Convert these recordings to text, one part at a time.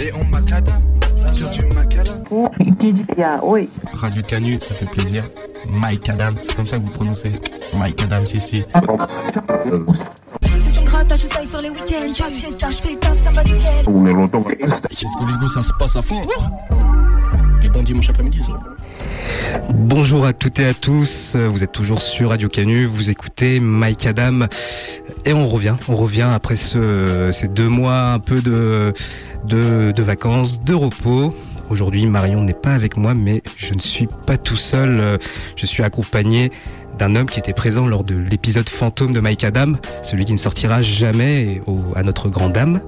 et on macadam, sur du macadam. Radio Canu, ça fait plaisir. Mike Adam, c'est comme ça que vous prononcez. Mike Adam, si, si. C'est son grattage, je sais faire les week-ends. Pas de fiesta, je fais le taf, ça va nickel. Qu'est-ce que les gars, ça se passe à fond? Et bon dimanche après-midi. Bonjour à toutes et à tous, vous êtes toujours sur Radio Canu, vous écoutez Mike Adam. Et on revient, on revient après ce, ces deux mois un peu de, vacances, de repos. Aujourd'hui Marion n'est pas avec moi mais je ne suis pas tout seul, je suis accompagné d'un homme qui était présent lors de l'épisode fantôme de Mike Adam, celui qui ne sortira jamais à notre grande dame.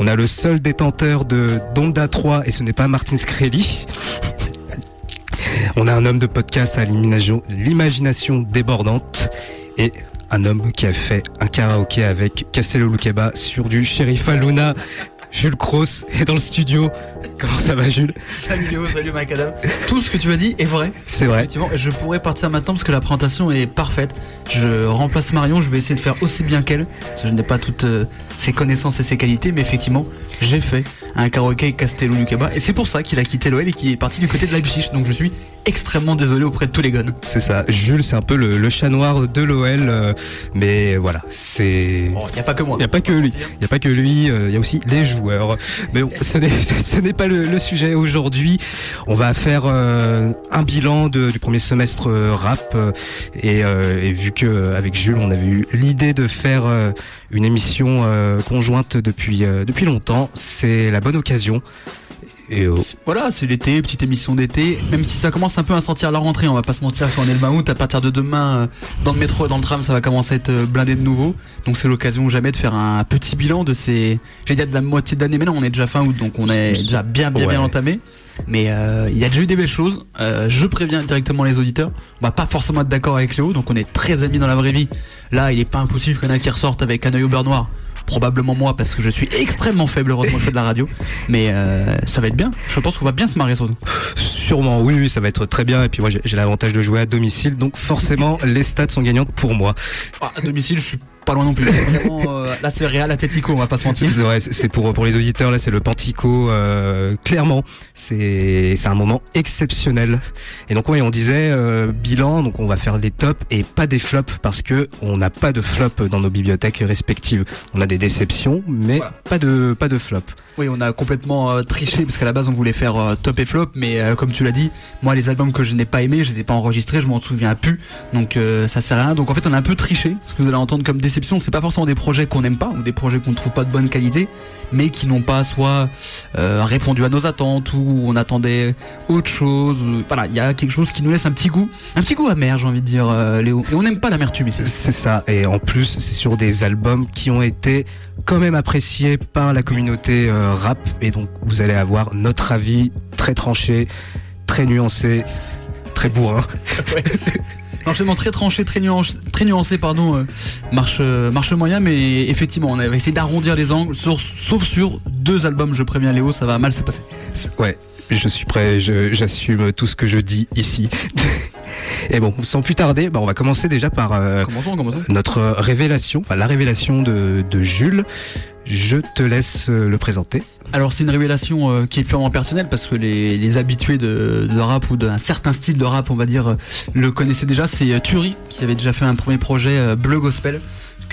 On a le seul détenteur de Donda 3 et ce n'est pas Martin Screlly. On a un homme de podcast à l'imagination- débordante et un homme qui a fait un karaoké avec Castello Luqueba sur du Sheriff Luna. Jules Cross est dans le studio. Comment ça va Jules? Salut Léo, salut Mike Adam. Tout ce que tu as dit est vrai. C'est vrai. Effectivement, je pourrais partir maintenant parce que la présentation est parfaite. Je remplace Marion, je vais essayer de faire aussi bien qu'elle. Je n'ai pas toutes euh, ses connaissances et ses qualités, mais effectivement, j'ai fait un karaoké Castello Lucaba et c'est pour ça qu'il a quitté l'OL et qu'il est parti du côté de Leipzig. Donc je suis extrêmement désolé auprès de tous les guns. C'est ça. Jules, c'est un peu le, le chat noir de l'OL. euh, mais voilà, c'est... Oh, il n'y a pas que moi. Il n'y a pas que lui. Il n'y a pas que lui. euh, Il y a aussi les joueurs. Mais bon, ce n'est ce n'est pas le, le sujet aujourd'hui. On va faire euh, un bilan de- du premier semestre euh, rap euh, et, euh, et vu que euh, avec Jules, on avait eu l'idée de faire euh, une émission euh, conjointe depuis euh, depuis longtemps, c'est la bonne occasion. Et euh, Voilà, c'est l'été, petite émission d'été. Même si ça commence un peu à sentir la rentrée, on va pas se mentir, si on est le 20 août, à partir de demain, euh, dans le métro et dans le tram, ça va commencer à être euh, blindé de nouveau. Donc c'est l'occasion jamais de faire un petit bilan de ces, j'ai dire de la moitié d'année, mais non, on est déjà fin août, donc on est déjà bien bien bien entamé. Mais euh, il y a déjà eu des belles choses. Euh, je préviens directement les auditeurs. On va pas forcément être d'accord avec Léo, donc on est très amis dans la vraie vie. Là, il est pas impossible qu'il y en a qui ressortent avec un œil au beurre noir. Probablement moi, parce que je suis extrêmement faible, heureusement je fais de la radio. Mais euh, ça va être bien. Je pense qu'on va bien se marrer sur sûrement, oui, oui, ça va être très bien. Et puis moi, j'ai j'ai l'avantage de jouer à domicile, donc forcément, les stats sont gagnantes pour moi. Ah, à domicile, je suis pas loin non plus. Vraiment, euh, là, c'est Real Atletico, on va pas se mentir. C'est pour pour les auditeurs là, c'est le Pantico. euh, clairement, c'est c'est un moment exceptionnel. Et donc oui, on disait euh, bilan, donc on va faire les tops et pas des flops parce que on n'a pas de flop dans nos bibliothèques respectives. On a des déceptions, mais Voilà. pas de pas de flop. Oui, on a complètement euh, triché parce qu'à la base, on voulait faire euh, top et flop, mais euh, comme tu l'as dit, moi, les albums que je n'ai pas aimés, je les ai pas enregistrés, je m'en souviens plus, donc ça sert à rien. Donc en fait, on a un peu triché. Ce que vous allez entendre comme déception, c'est pas forcément des projets qu'on n'aime pas ou des projets qu'on trouve pas de bonne qualité, mais qui n'ont pas soit euh, répondu à nos attentes ou on attendait autre chose. Voilà, il y a quelque chose qui nous laisse un petit goût, un petit goût amer, j'ai envie de dire, euh, Léo. Et on n'aime pas l'amertume ici. C'est ça. Et en plus, c'est sur des albums qui ont été quand même appréciés par la communauté euh, rap. Et donc, vous allez avoir notre avis très tranché, très nuancé, très bourrin. Enchaînement très tranché, très nuancé, très nuancé pardon, euh, marche, euh, marche moyen, mais effectivement, on avait essayé d'arrondir les angles, sur- sauf sur deux albums, je préviens Léo, ça va mal se passer. Ouais, je suis prêt, j'assume tout ce que je dis ici. Et bon, sans plus tarder, bah, on va commencer déjà par euh, Commençons, commençons. notre révélation, enfin la révélation de, de Jules. Je te laisse euh, le présenter. Alors c'est une révélation euh, qui est purement personnelle parce que les, habitués de, rap ou d'un certain style de rap, on va dire, euh, le connaissaient déjà. C'est Turi qui avait déjà fait un premier projet Bleu Gospel.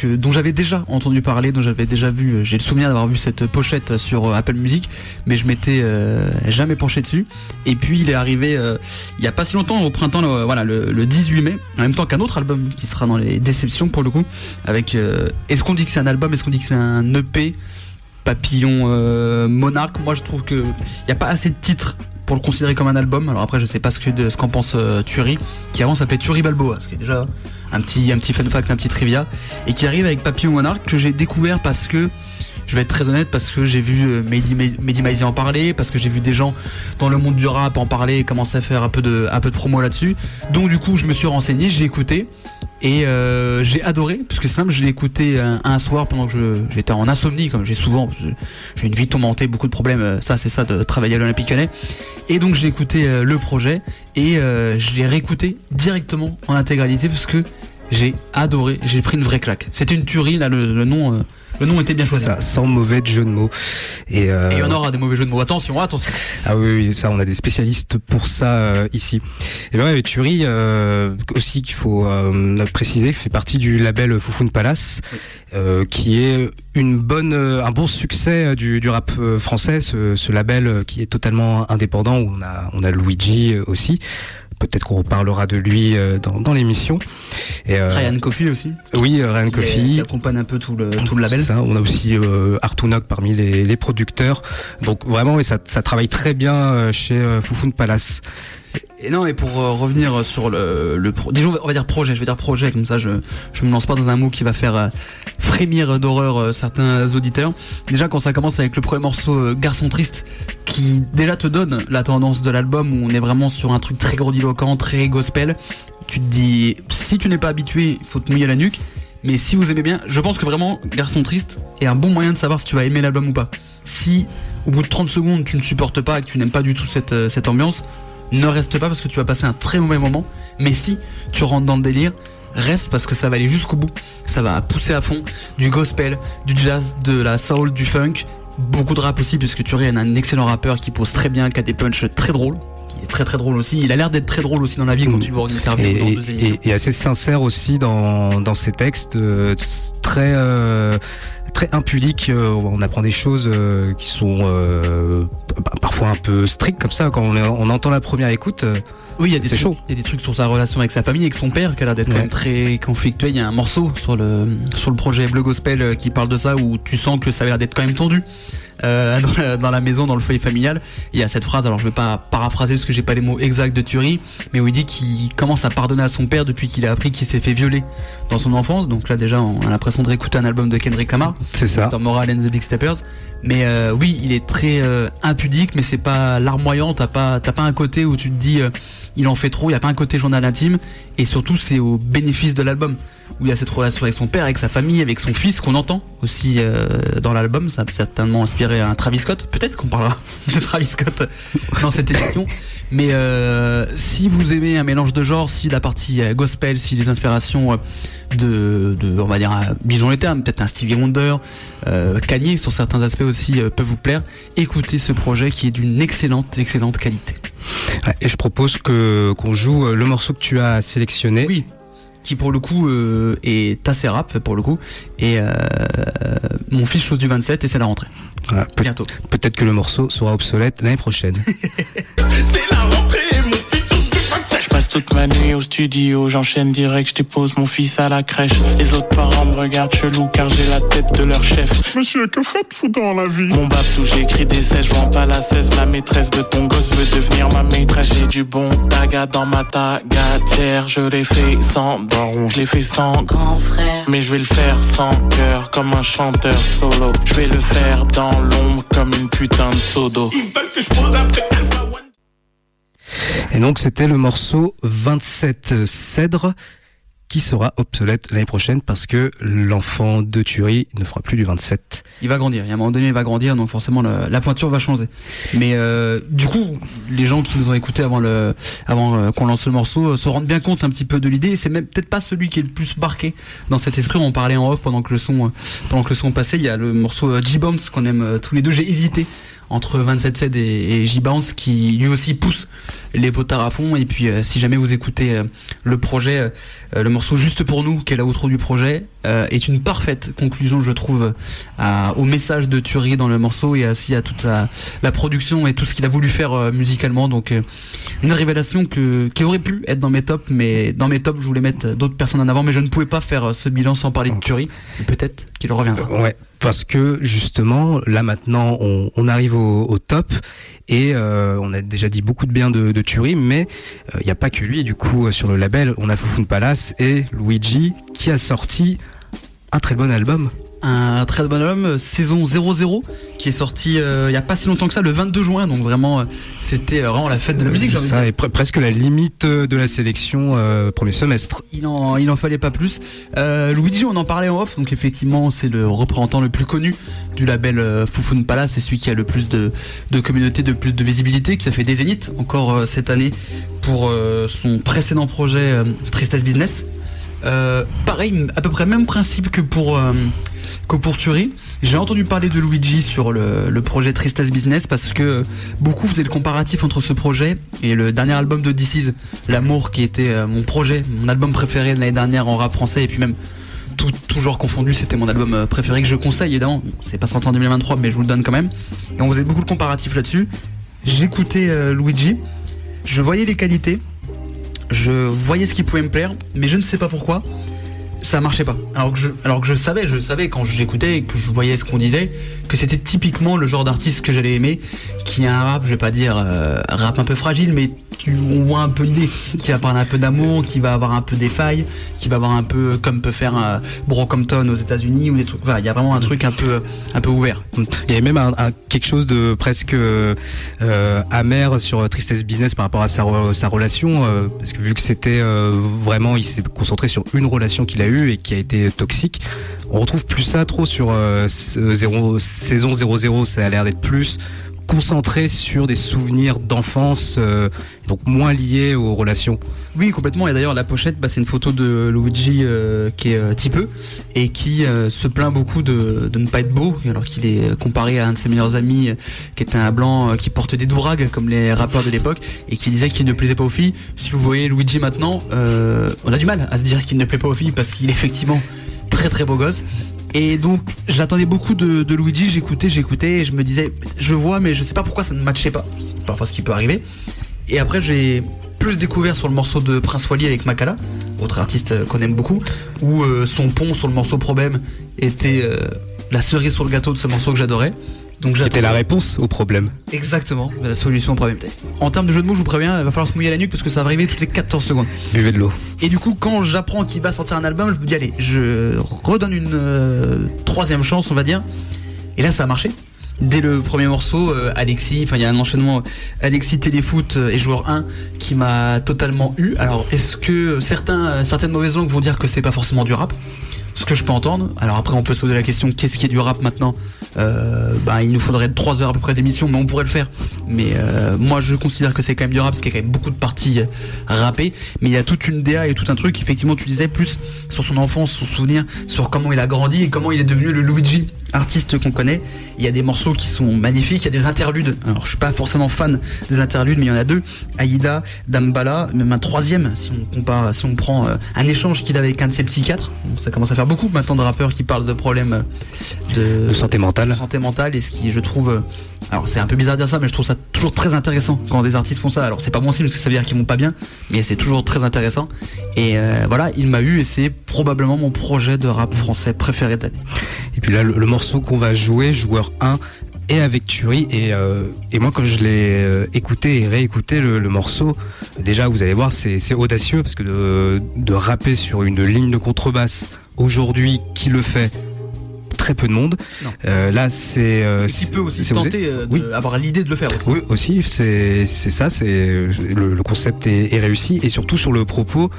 Dont j'avais déjà entendu parler, dont j'avais déjà vu, euh, j'ai le souvenir d'avoir vu cette pochette sur euh, Apple Music, mais je m'étais euh, jamais penché dessus. Et puis il est arrivé euh, il y a pas si longtemps, au printemps, le, voilà, le, le 18 mai, en même temps qu'un autre album qui sera dans les déceptions pour le coup, avec euh, est-ce qu'on dit que c'est un album, est-ce qu'on dit que c'est un EP Papillon euh, Monarque? Moi, je trouve que il y a pas assez de titres pour le considérer comme un album. Alors après, je sais pas ce que ce qu'en pense euh, qui avant s'appelait Thury Balboa, ce qui est déjà un petit un fun fact, un petit trivia, et qui arrive avec Papillon Monarque que j'ai découvert parce que Je vais être très honnête parce que j'ai vu euh, Mehdi, Mehdi en parler, parce que j'ai vu des gens dans le monde du rap en parler et commencer à faire un peu de, un peu de promo là-dessus. Donc du coup, je me suis renseigné, j'ai écouté et euh, j'ai adoré, parce que c'est simple, je l'ai écouté un, soir pendant que j'étais en insomnie, comme j'ai souvent, j'ai une vie tourmentée, beaucoup de problèmes, euh, ça c'est ça de travailler à l'Olympique Lyonnais. Et donc j'ai écouté le projet et je l'ai réécouté directement en intégralité parce que j'ai adoré, j'ai pris une vraie claque. C'était une tuerie, là le, nom le nom était bien choisi. Ça, sans mauvais jeu de mots. Et, euh... il y en aura des mauvais jeux de mots. Attention, attention. Ah oui, ça, on a des spécialistes pour ça euh, ici. Et ben ouais, Thury euh, aussi qu'il faut euh, préciser, fait partie du label Foufoune Palace, euh, qui est une bonne, un bon succès du, du rap français. Ce, ce, label qui est totalement indépendant où on a, on a Luigi aussi peut-être qu'on reparlera de lui euh, dans, dans l'émission. Et, euh, Ryan Coffey aussi. Oui, euh, Ryan Coffey. Qui accompagne un peu tout le, tout le label. Ça, on a aussi euh, Artunok parmi les, les, producteurs. Donc vraiment, et ça, ça travaille très bien chez Foufoun Palace. Et non, et pour euh, revenir sur le, le déjà on va dire projet, je vais dire projet comme ça, je je me lance pas dans un mot qui va faire euh, frémir d'horreur euh, certains auditeurs. Déjà quand ça commence avec le premier morceau Garçon triste, qui déjà te donne la tendance de l'album où on est vraiment sur un truc très grandiloquent, très gospel. Tu te dis, si tu n'es pas habitué, il faut te mouiller la nuque. Mais si vous aimez bien, je pense que vraiment Garçon triste est un bon moyen de savoir si tu vas aimer l'album ou pas. Si au bout de 30 secondes tu ne supportes pas et que tu n'aimes pas du tout cette, cette ambiance, ne reste pas parce que tu vas passer un très mauvais moment. Mais si tu rentres dans le délire, reste parce que ça va aller jusqu'au bout. Ça va pousser à fond du gospel, du jazz, de la soul, du funk. Beaucoup de rap aussi, puisque tu est un excellent rappeur qui pose très bien, qui a des punchs très drôles qui est très très drôle aussi. Il a l'air d'être très drôle aussi dans la vie quand tu vois une interview et, et, assez sincère aussi dans, dans ses textes, euh, très euh, très impudique. Euh, on apprend des choses euh, qui sont euh, parfois un peu strictes comme ça. Quand on, entend la première écoute, oui, il y a des chaud. Il y a des trucs sur sa relation avec sa famille, avec son père, qui a l'air d'être quand même très conflictuel. Il y a un morceau sur le sur le projet Bleu Gospel qui parle de ça où tu sens que ça a l'air d'être quand même tendu. Euh, dans, la, maison, dans le foyer familial. Il y a cette phrase, alors je vais pas paraphraser parce que j'ai pas les mots exacts de Thury, mais où il dit qu'il commence à pardonner à son père depuis qu'il a appris qu'il s'est fait violer dans son enfance. Donc là déjà, on a l'impression de réécouter un album de Kendrick Lamar. C'est ça. Moral and the Big Steppers. Mais euh, oui, il est très euh, impudique, mais c'est pas larmoyant. T'as pas, t'as pas un côté où tu te dis, il en fait trop. Il y a pas un côté journal intime. Et surtout, c'est au bénéfice de l'album où il y a cette relation avec son père, avec sa famille, avec son fils qu'on entend aussi dans l'album. Ça a certainement inspiré un Travis Scott. Peut-être qu'on parlera de Travis Scott dans cette édition. Mais euh, si vous aimez un mélange de genres, si la partie euh, gospel, si les inspirations de, de on va dire, disons les termes, peut-être un Stevie Wonder, euh, Kanye sur certains aspects aussi peuvent vous plaire, écoutez ce projet qui est d'une excellente, excellente qualité. Et je propose que qu'on joue le morceau que tu as sélectionné. Oui qui pour le coup euh, est assez rap pour le coup et euh, mon fils chose du 27 et c'est la rentrée. Bientôt. Peut-être que le morceau sera obsolète l'année prochaine. toute ma nuit au studio, j'enchaîne direct, je dépose mon fils à la crèche. Les autres parents me regardent chelou car j'ai la tête de leur chef. Monsieur, que faites-vous dans la vie? Mon babtou, j'écris des 16, je pas la 16. La maîtresse de ton gosse veut devenir ma maîtresse. J'ai du bon taga dans ma tagatière. Je l'ai fait sans baron, je l'ai fait sans grand frère. Mais je vais le faire sans cœur, comme un chanteur solo. Je vais le faire dans l'ombre, comme une putain de sodo. Ils veulent que je pose et donc c'était le morceau 27 Cèdre qui sera obsolète l'année prochaine parce que l'enfant de Thury ne fera plus du 27. Il va grandir, il y a un moment donné il va grandir donc forcément la, pointure va changer. Mais euh, du coup, les gens qui nous ont écoutés avant euh, qu'on lance le morceau euh, se rendent bien compte un petit peu de l'idée. C'est même peut-être pas celui qui est le plus marqué dans cet esprit, on parlait en off pendant que le son pendant que le son passait, il y a le morceau G-Bounce qu'on aime tous les deux, j'ai hésité entre 27 Ced et, J-Bounce qui lui aussi pousse les potards à fond. Et puis euh, si jamais vous écoutez euh, le projet, euh, le morceau Juste pour nous, qui est l'outro du projet, est une parfaite conclusion, je trouve, au message de Thury dans le morceau et aussi à toute la, production et tout ce qu'il a voulu faire musicalement. Donc une révélation que, qui aurait pu être dans mes tops, mais dans mes tops, je voulais mettre d'autres personnes en avant, mais je ne pouvais pas faire ce bilan sans parler de Thury. Peut-être qu'il reviendra. Ouais, parce que justement, là maintenant, on, arrive au, top et euh, on a déjà dit beaucoup de bien de, de Thury, mais il euh, n'y a pas que lui. Du coup, euh, sur le label, on a Foufoune Palace et Luigi qui a sorti un très bon album. Un très bon album, saison 00, qui est sorti il n'y a pas si longtemps que ça, le 22 juin. Donc vraiment, c'était vraiment la fête de la musique. ça, et presque la limite de la sélection premier semestre. Il en, il en fallait pas plus. Luigi, on en parlait en off. Donc effectivement, c'est le représentant le plus connu du label Fufun Palace. C'est celui qui a le plus de, de communauté, de plus de visibilité, qui a fait des zéniths encore cette année pour son précédent projet Tristesse Business. Euh, pareil, à peu près même principe que pour, euh, Turi. J'ai entendu parler de Luigi sur le, projet Tristesse Business parce que beaucoup faisaient le comparatif entre ce projet et le dernier album de DC's, L'amour, qui était euh, mon projet, mon album préféré de l'année dernière en rap français et puis même tout, toujours confondu, c'était mon album préféré que je conseille évidemment. C'est pas sorti en 2023 mais je vous le donne quand même. Et on faisait beaucoup de comparatifs là-dessus. J'écoutais Luigi, je voyais les qualités je voyais ce qui pouvait me plaire, mais je ne sais pas pourquoi ça marchait pas. Alors que je, alors que je savais, je savais quand j'écoutais que je voyais ce qu'on disait, que c'était typiquement le genre d'artiste que j'allais aimer, qui a un rap, je vais pas dire euh, rap un peu fragile, mais on voit un peu l'idée, qui va parler un peu d'amour, qui va avoir un peu des failles, qui va avoir un peu comme peut faire un Brockhampton aux États-Unis ou des trucs. Voilà, il y a vraiment un truc un peu un peu ouvert. Il y avait même un, quelque chose de presque euh, amer sur Tristesse Business par rapport à sa, sa relation, euh, parce que vu que c'était euh, vraiment, il s'est concentré sur une relation qu'il a eue et qui a été toxique. On retrouve plus ça trop sur zéro, saison 00, ça a l'air d'être plus concentré sur des souvenirs d'enfance, euh, donc moins liés aux relations. Oui, complètement. Et d'ailleurs, la pochette, bah, c'est une photo de Luigi euh, qui est euh, typeux et qui se plaint beaucoup de, ne pas être beau, alors qu'il est comparé à un de ses meilleurs amis qui était un blanc qui porte des dourags comme les rappeurs de l'époque et qui disait qu'il ne plaisait pas aux filles. Si vous voyez Luigi maintenant, on a du mal à se dire qu'il ne plaît pas aux filles parce qu'il est effectivement très très beau gosse. Et donc j'attendais beaucoup de, Luigi, j'écoutais, j'écoutais, et je me disais, je vois, mais je sais pas pourquoi ça ne matchait pas. Parfois ce qui peut arriver. Et après j'ai plus découvert sur le morceau de Prince Wally avec Makala, autre artiste qu'on aime beaucoup, où euh, son pont sur le morceau Problème était euh, la cerise sur le gâteau de ce morceau que j'adorais. Donc C'était la réponse au problème. Exactement, la solution au problème. En termes de jeu de mots, je vous préviens, il va falloir se mouiller la nuque parce que ça va arriver toutes les 14 secondes. Buvez de l'eau. Et du coup, quand j'apprends qu'il va sortir un album, je me dis allez, je redonne une euh, troisième chance, on va dire. Et là, ça a marché. Dès le premier morceau, euh, Alexis, enfin il y a un enchaînement Alexis Téléfoot euh, et joueur 1 qui m'a totalement eu. Alors est-ce que certains, certaines mauvaises langues vont dire que c'est pas forcément du rap? Ce que je peux entendre. Alors après, on peut se poser la question qu'est-ce qui est du rap maintenant bah, Il nous faudrait 3 heures à peu près d'émission, mais on pourrait le faire. Mais euh, moi, je considère que c'est quand même du rap, parce qu'il y a quand même beaucoup de parties euh, rappées. Mais il y a toute une DA et tout un truc, effectivement, tu disais plus sur son enfance, son souvenir, sur comment il a grandi et comment il est devenu le Luigi artiste qu'on connaît. Il y a des morceaux qui sont magnifiques, il y a des interludes. Alors je suis pas forcément fan des interludes, mais il y en a deux. Aïda, Dambala, même un troisième si on compare, si on prend un échange qu'il avait avec un de ses psychiatres. ça commence à faire beaucoup maintenant de rappeurs qui parlent de problèmes de, santé mentale. santé mentale et ce qui je trouve alors c'est un peu bizarre de dire ça mais je trouve ça toujours très intéressant quand des artistes font ça. Alors c'est pas bon signe parce que ça veut dire qu'ils vont pas bien mais c'est toujours très intéressant et euh, voilà, il m'a eu et c'est probablement mon projet de rap français préféré de l'année. Et puis là le, morceau qu'on va jouer joueur 1 et avec Turi et, euh, moi quand je l'ai euh, écouté et réécouté le, morceau déjà vous allez voir c'est audacieux parce que de rapper sur une ligne de contrebasse aujourd'hui qui le fait très peu de monde. Euh, là, c'est. Euh, qui peut aussi tenter euh, avoir l'idée de le faire aussi. Oui, aussi, c'est ça, c'est le, concept est, est, réussi et surtout sur le propos.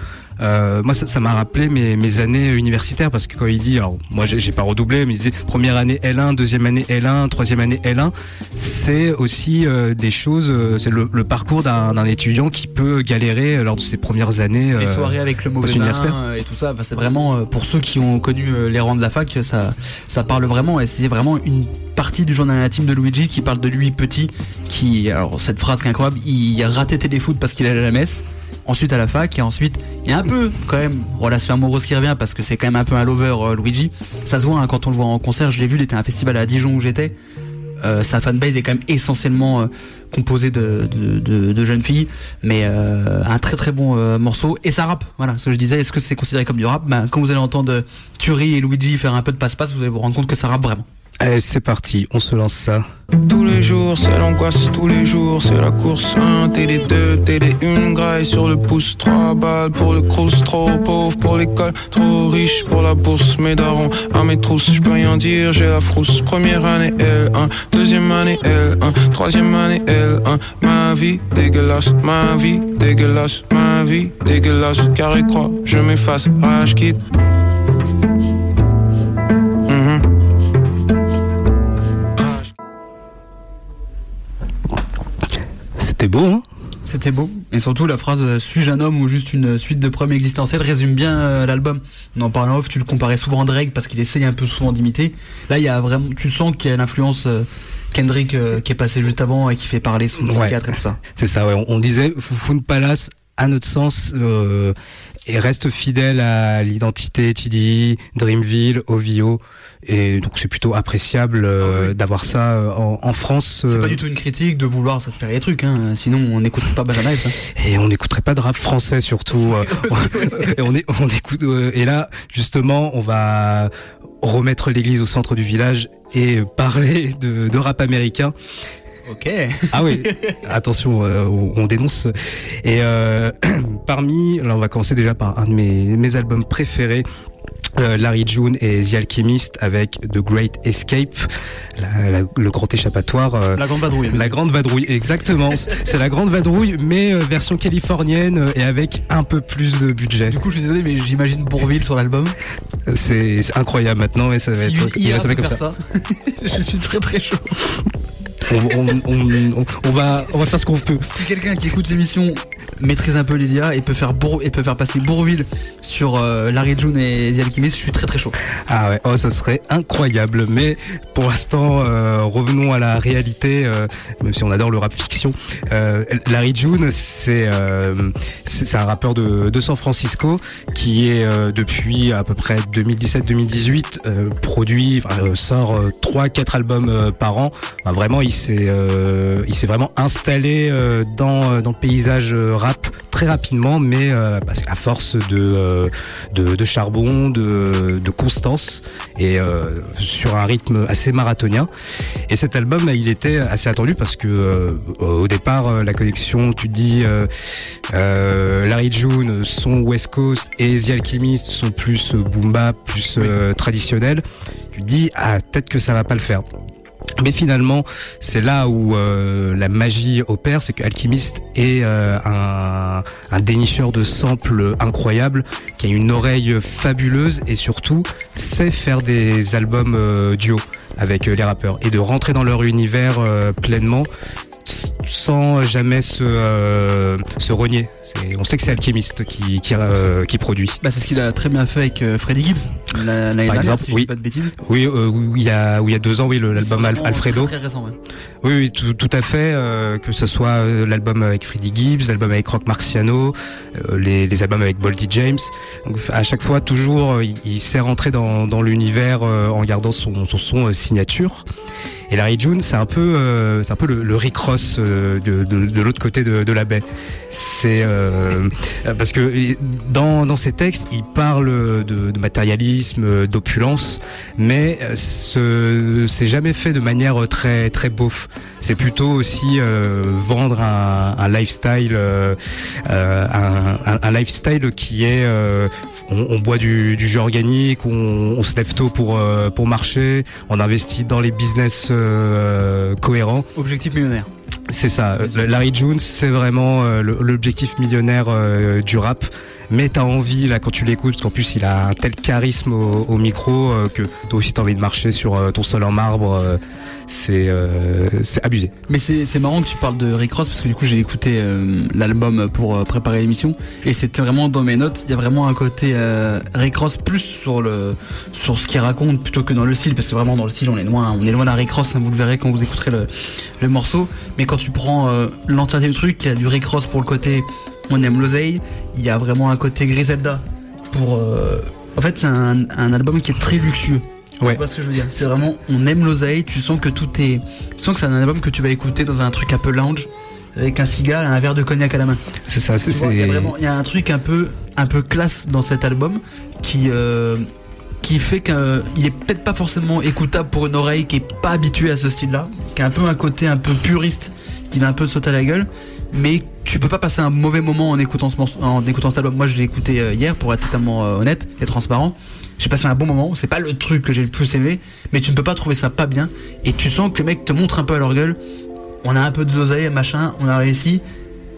Euh, moi, ça m'a rappelé mes, mes, années universitaires parce que quand il dit, alors moi j'ai pas redoublé, mais il disait première année L1, deuxième année L1, troisième année L1, c'est aussi euh, des choses, euh, c'est le, le, parcours d'un étudiant qui peut galérer lors de ses premières années. les soirées avec le mauvais bain et tout ça, c'est vraiment pour ceux qui ont connu les rangs de la fac, ça, ça parle vraiment et c'est vraiment une partie du journal intime de Luigi qui parle de lui petit, qui, alors cette phrase qui est incroyable, il a raté téléfoot parce qu'il allait à la messe ensuite à la fac et ensuite il y a un peu quand même relation amoureuse qui revient parce que c'est quand même un peu un lover euh, Luigi. Ça se voit hein, quand on le voit en concert je l'ai vu il était à un festival à Dijon où j'étais. Euh, sa fanbase est quand même essentiellement euh, composée de, jeunes filles mais un très très bon morceau. Et ça rappe voilà ce que je disais. Est-ce que c'est considéré comme du rap? Ben, quand vous allez entendre Turi et Luigi faire un peu de passe-passe vous allez vous rendre compte que ça rappe vraiment Allez, c'est parti, on se lance ça. Tous les jours, c'est l'angoisse, tous les jours, c'est la course. 1, télé 2, télé 1, graille sur le pouce, 3 balles pour le crous, trop pauvre pour l'école, trop riche pour la bourse, mes darons à mes trousses, je peux rien dire, j'ai la frousse, première année L1, deuxième année L1, troisième année L1, ma vie dégueulasse, ma vie dégueulasse, ma vie dégueulasse, carré croix, je m'efface, rage quitte. C'était beau, hein C'était beau. Et surtout, la phrase euh, Suis-je un homme ou juste une suite de problèmes existentiels résume bien euh, l'album. En parlant off, tu le comparais souvent à Drake parce qu'il essaye un peu souvent d'imiter. Là, il y a vraiment, tu sens qu'il y a l'influence euh, Kendrick qui est passé juste avant et qui fait parler sous le ouais. et tout ça. C'est ça, ouais. On, disait Foufoune Palace, à notre sens, et reste fidèle à l'identité TDI, Dreamville, OVO. Et donc c'est plutôt appréciable euh, ah d'avoir ça euh, en, en, France. C'est pas euh, du tout une critique de vouloir s'inspirer des trucs, hein. sinon on n'écouterait pas Banana hein. Et on n'écouterait pas de rap français surtout. et on, est, on écoute. et là justement, on va remettre l'église au centre du village et parler de, de rap américain. Ok. Ah oui. Attention, on dénonce. Et euh, parmi, là, on va commencer déjà par un de mes, mes albums préférés. Euh, Larry June et The Alchemist avec The Great Escape, le grand échappatoire. Euh, la grande vadrouille. La grande vadrouille, exactement. c'est la grande vadrouille, mais euh, version californienne et avec un peu plus de budget. Du coup, je suis désolé, mais j'imagine Bourville sur l'album. C'est incroyable maintenant et ça va être, il, va comme ça. ça. je suis très très chaud. On, on, on, va, on va faire ce qu'on peut. Si quelqu'un qui écoute l'émission maîtrise un peu les IA et peut faire, et peut faire passer Bourville sur euh, Larry June et The Alchemist, je suis très très chaud. Ah ouais, oh ça serait incroyable. Mais pour l'instant, euh, revenons à la réalité, euh, même si on adore le rap fiction. Larry June, c'est un rappeur de, San Francisco qui est depuis à peu près 2017-2018 produit, sort 3-4 albums par an. vraiment, il s'est il s'est vraiment installé dans dans le paysage rap très rapidement, mais parce qu'à force de de, charbon, de, constance et euh, sur un rythme assez marathonien. Et cet album, il était assez attendu parce que euh, au départ, euh, la collection, tu dis Larry June sont West Coast et The Alchemist sont plus boom plus traditionnel. Tu dis ah peut-être que ça va pas le faire. Mais finalement, c'est là où euh, la magie opère, c'est que Alchemist est euh, un, dénicheur de samples incroyable, qui a une oreille fabuleuse et surtout sait faire des albums euh, duo avec les rappeurs et de rentrer dans leur univers pleinement sans jamais se, se renier. On sait que c'est Alchemist qui, qui, euh, qui produit. Bah, c'est ce qu'il a très bien fait avec euh, Freddie Gibbs l'année Par exemple, si oui. pas de bêtises. Oui, où il y a où il y a deux ans, oui, l'album Alfredo. Très, récent, ouais. Oui, oui, tout, tout à fait. que ce soit l'album avec Freddie Gibbs, l'album avec Rock Marciano, les, les albums avec Boldy James. Donc, à chaque fois, toujours, il, il sait rentrer dans, dans l'univers en gardant son, son son signature. Et Larry June, c'est un peu, euh, c'est un peu le, le Rick Ross euh, de, de, de l'autre côté de, de, la baie. C'est euh, parce que dans, dans ses textes, il parle de, de matérialisme, d'opulence, mais ce c'est jamais fait de manière très très beauf. C'est plutôt aussi vendre un, un lifestyle, un, un, un, lifestyle qui est on, boit du, jus organique, on, se lève tôt pour, euh, pour marcher, on investit dans les business euh, cohérents. Objectif millionnaire. C'est ça. Larry Jones, c'est vraiment euh, l'objectif millionnaire du rap. Mais t'as envie là quand tu l'écoutes, parce qu'en plus il a un tel charisme au, micro que toi aussi t'as envie de marcher sur ton sol en marbre c'est euh, c'est abusé. Mais c'est marrant que tu parles de Rick Ross parce que du coup j'ai écouté euh, l'album pour euh, préparer l'émission et c'était vraiment dans mes notes, il y a vraiment un côté Rick Ross plus sur le sur ce qu'il raconte plutôt que dans le style parce que vraiment dans le style on est loin on est loin d'un Rick Ross, hein, vous le verrez quand vous écouterez le, le morceau, mais quand tu prends l'entièreté du truc, il y a du Rick Ross pour le côté on aime l'oseille, il y a vraiment un côté Griselda pour en fait c'est un, un album qui est très luxueux Ouais. Tu vois ce que je veux dire? C'est vraiment, on aime l'oseille, tu sens que tout est. Tu sens que c'est un album que tu vas écouter dans un truc un peu lounge, avec un cigare et un verre de cognac à la main. C'est ça, c'est. Il y a vraiment, il y a un truc un peu, un peu classe dans cet album qui. Euh, qui fait qu'il est peut-être pas forcément écoutable pour une oreille qui est pas habituée à ce style-là, qui a un peu un côté un peu puriste, qui va un peu sauter à la gueule, mais tu peux pas passer un mauvais moment en écoutant ce album. Moi, je l'ai écouté euh, hier pour être totalement euh, honnête et transparent. J'ai passé un bon moment. C'est pas le truc que j'ai le plus aimé, mais tu ne peux pas trouver ça pas bien. Et tu sens que les mecs te montrent un peu à leur gueule. On a un peu de l'oseille, machin, on a réussi.